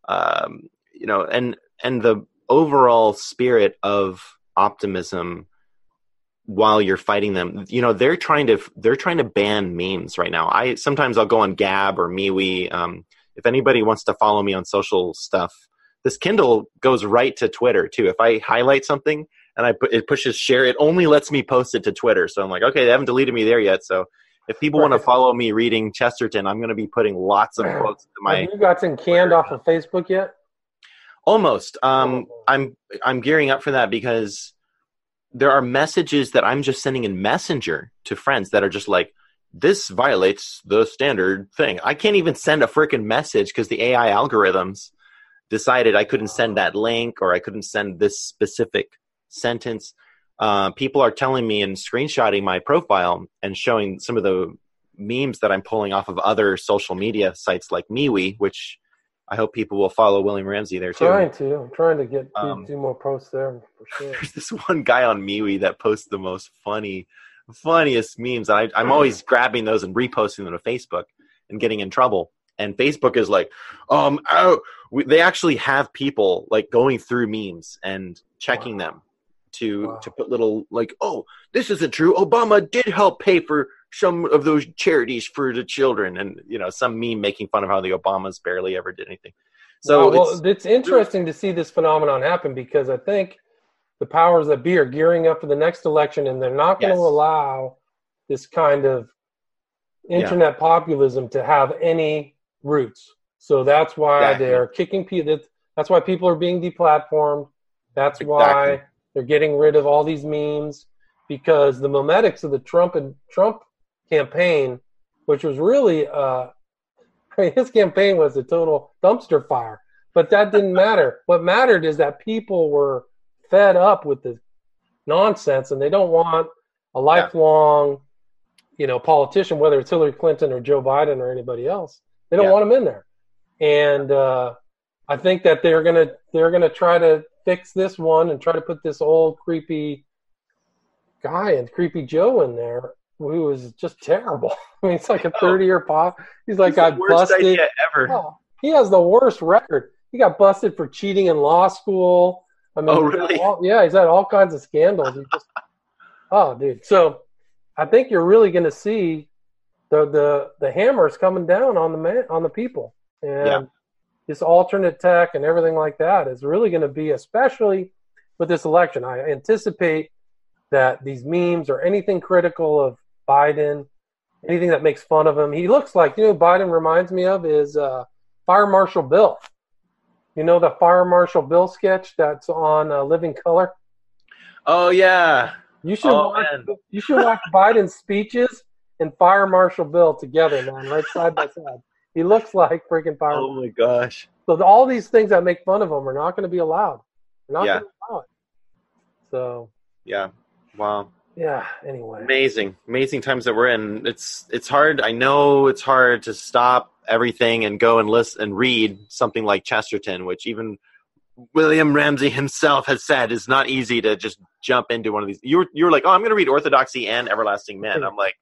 Um, you know and and the overall spirit of optimism while you're fighting them you know they're trying to they're trying to ban memes right now. I sometimes i'll go on gab or MeWe um, if anybody wants to follow me on social stuff this kindle goes right to twitter too. If i highlight something and i put it pushes share it only lets me post it to twitter. So i'm like okay they haven't deleted me there yet. So if people right. want to follow me reading chesterton i'm going to be putting lots of [CLEARS THROAT] quotes to my have you gotten canned off of facebook yet? Almost. Um, oh. i'm i'm gearing up for that because there are messages that I'm just sending in Messenger to friends that are just like, this violates the standard thing. I can't even send a freaking message because the AI algorithms decided I couldn't send that link or I couldn't send this specific sentence. Uh, people are telling me and screenshotting my profile and showing some of the memes that I'm pulling off of other social media sites like MeWe, which I hope people will follow William Ramsey there too. Trying to, I'm trying to get um, do more posts there for sure. [LAUGHS] There's this one guy on MeWe that posts the most funny, funniest memes. I, I'm always [CLEARS THROAT] grabbing those and reposting them to Facebook and getting in trouble. And Facebook is like, um, oh, we, they actually have people like going through memes and checking wow. them to wow. to put little like, oh, this isn't true. Obama did help pay for some of those charities for the children and you know some meme making fun of how the obamas barely ever did anything So well, it's, it's interesting to see this phenomenon happen because I think the powers that be are gearing up for the next election, and they're not going Yes. to allow this kind of Yeah. internet populism to have any roots. So that's why Exactly. they're kicking people. That's why people are being deplatformed. That's why they're getting rid of all these memes because the memetics of the Trump and Trump campaign, which was really uh, [LAUGHS] I mean, his campaign was a total dumpster fire. But that didn't matter. What mattered is that people were fed up with the nonsense, and they don't want a lifelong, you know, politician, whether it's Hillary Clinton or Joe Biden or anybody else. They don't Yeah. want him in there. And uh, I think that they're gonna they're gonna try to fix this one and try to put this old creepy guy and creepy Joe in there who is just terrible. [LAUGHS] I mean, it's like a Oh. thirty year pop. He's like it's the got worst busted. idea ever. Oh, he has the worst record. He got busted for cheating in law school. I mean, Oh, really? all- yeah, he's had all kinds of scandals. He just, [LAUGHS] oh, dude. So I think you're really going to see the the the hammers coming down on the man on the people, and Yeah. this alternate tech and everything like that is really going to be, especially with this election. I anticipate that these memes or anything critical of Biden, anything that makes fun of him, he looks like you know. Biden reminds me of is uh, Fire Marshal Bill. You know the Fire Marshal Bill sketch that's on uh, Living Color. Oh yeah. You should Oh, watch. man. [LAUGHS] You should watch Biden's speeches and Fire Marshal Bill together, man, right side by side. He looks like freaking Fire. Oh my gosh. So all these things that make fun of him are not going to be allowed. They're not Yeah. going to allow it. So Yeah. Wow. Yeah. Anyway, Amazing. Amazing times that we're in. It's it's hard. I know it's hard to stop everything and go and list and read something like Chesterton, which even William Ramsey himself has said is not easy to just jump into one of these. You're you're like, oh, I'm going to read Orthodoxy and Everlasting Men. Hmm. I'm like,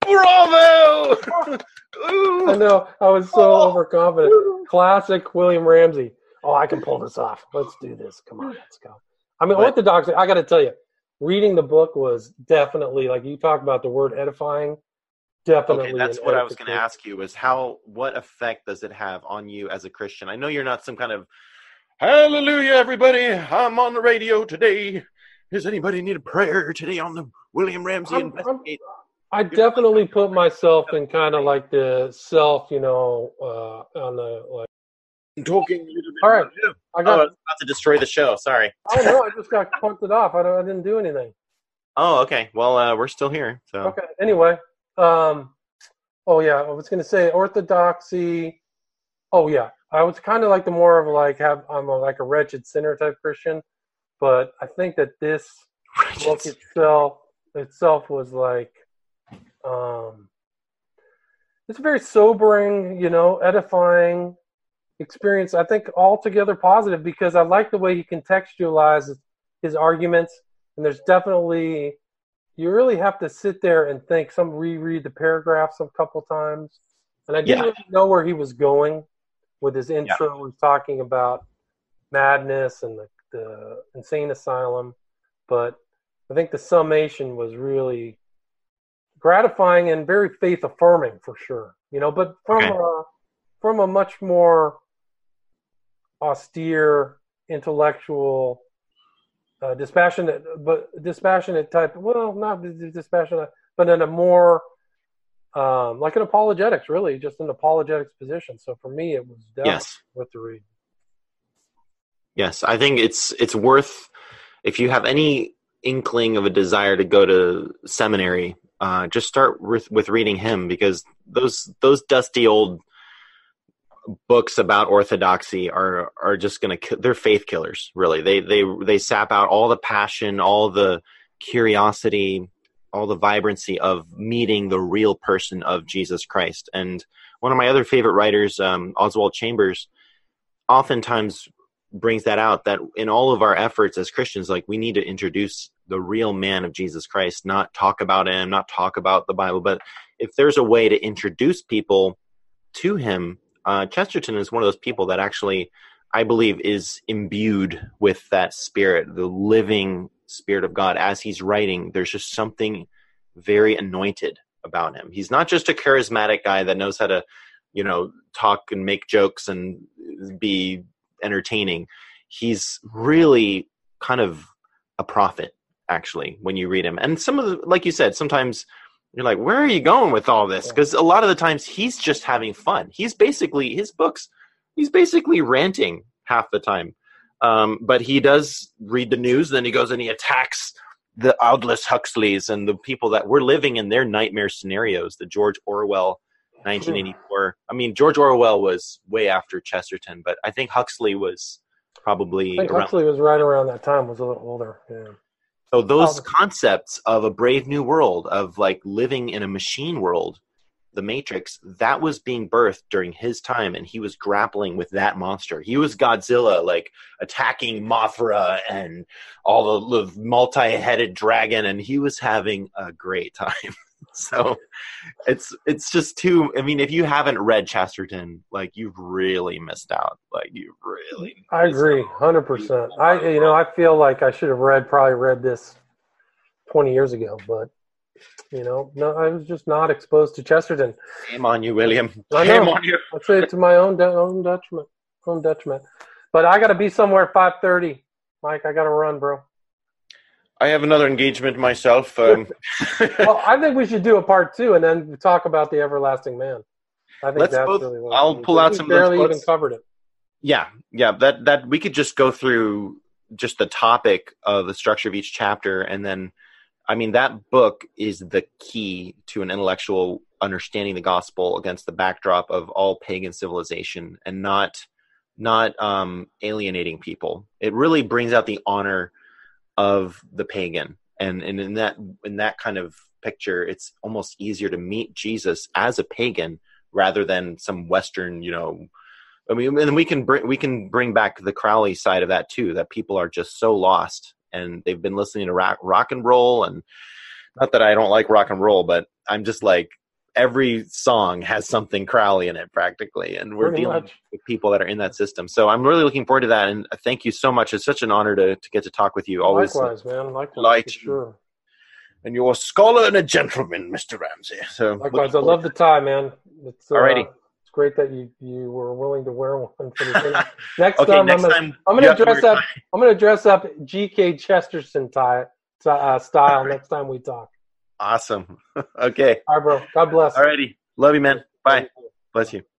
bravo! [LAUGHS] I know I was so Oh. overconfident. Classic William Ramsey. Oh, I can pull this off. Let's do this. Come on, let's go. I mean, But- Orthodox. I got to tell you, reading the book was definitely like you talk about the word edifying. Definitely. Okay, that's what I was going to ask you. Is how what effect does it have on you as a Christian? I know you're not some kind of Hallelujah, everybody! I'm on the radio today. Does anybody need a prayer today on the William Ramsey I'm- I'm- I definitely put myself in kind of like the self, you know, uh, on the like. Talking a little bit. All right. Yeah. I Oh, I got. was about to destroy the show. Sorry. [LAUGHS] Oh no, I just got punted off. I, don't, I didn't do anything. Oh, okay. Well, uh, we're still here. So Okay. Anyway, um, oh yeah, I was gonna say orthodoxy. Oh yeah, I was kind of like the more of like have I'm a, like a wretched sinner type Christian, but I think that this [LAUGHS] book itself itself was like, um, it's very sobering, you know, edifying experience. I think altogether positive because I like the way he contextualizes his arguments, and there's definitely you really have to sit there and think. Some reread the paragraphs a couple times, and I didn't Yeah. really know where he was going with his intro. He was talking about madness and the, the insane asylum, but I think the summation was really gratifying and very faith affirming for sure. You know, but from Okay. a from a much more austere, intellectual, uh, dispassionate, but dispassionate type. Well, not dispassionate, but in a more um, like an apologetics, really, just an apologetics position. So for me, it was definitely yes, worth the read. yes. I think it's it's worth if you have any inkling of a desire to go to seminary, uh, just start with with reading him because those those dusty old books about orthodoxy are are just going to they're faith killers really. They they they sap out all the passion all the curiosity all the vibrancy of meeting the real person of jesus christ. And one of my other favorite writers um, oswald chambers oftentimes brings that out that in all of our efforts as christians like we need to introduce the real man of jesus christ not talk about him not talk about the bible. But if there's a way to introduce people to him uh, Chesterton is one of those people that actually, I believe, is imbued with that spirit, the living spirit of God. As he's writing, there's just something very anointed about him. He's not just a charismatic guy that knows how to you know talk and make jokes and be entertaining he's really kind of a prophet actually when you read him and some of the like you said sometimes you're like where are you going with all this because a lot of the times he's just having fun he's basically his books he's basically ranting half the time um, but he does read the news then he goes and he attacks the Aldous Huxleys and the people that were living in their nightmare scenarios, the George Orwell 1984. I mean, George Orwell was way after Chesterton, but I think Huxley was probably I think around. Huxley was right around that time. Was a little older. Yeah. So those Oh. concepts of a brave new world, of like living in a machine world, the Matrix, that was being birthed during his time, and he was grappling with that monster. He was Godzilla, like attacking Mothra and all the, the multi-headed dragon, and he was having a great [LAUGHS] time. [LAUGHS] so it's it's just too. I mean, if you haven't read Chesterton, like you've really missed out. Like you really. I agree, out. hundred percent. I you know I feel like I should have read probably read this twenty years ago, but you know no, I was just not exposed to Chesterton. Shame on you, William. Shame on you. I say it to my own de- own detriment, own detriment. But I got to be somewhere at five thirty, Mike. I got to run, bro. I have another engagement myself. Um, [LAUGHS] Well, I think we should do a part two and then talk about the everlasting man. I think Let's that's both- really what I'll pull out some barely even covered it. yeah, yeah. That that we could just go through just the topic of the structure of each chapter, and then, I mean, that book is the key to an intellectual understanding the gospel against the backdrop of all pagan civilization, and not not um, alienating people. It really brings out the honor of the pagan, and and in that in that kind of picture, it's almost easier to meet Jesus as a pagan rather than some Western, you know. I mean, and we can bring we can bring back the Crowley side of that too. That people are just so lost, and they've been listening to rock, rock and roll, and not that I don't like rock and roll, but I'm just like every song has something Crowley in it practically, and we're Pretty dealing much. with people that are in that system. So I'm really looking forward to that, and thank you so much. It's such an honor to to get to talk with you. Always, Likewise, man. Likewise, light sure. and you're a scholar and a gentleman, Mr. Ramsey. So Likewise, I love the tie, man. It's, uh, Alrighty. It's great that you you were willing to wear one for the. [LAUGHS] Next Okay, time, next I'm gonna, time I'm gonna dress up. I'm gonna dress up GK Chesterton tie uh, style next time we talk. Awesome. [LAUGHS] okay. All right, bro. God bless. Alrighty. Love you, man. Bye. Bless you.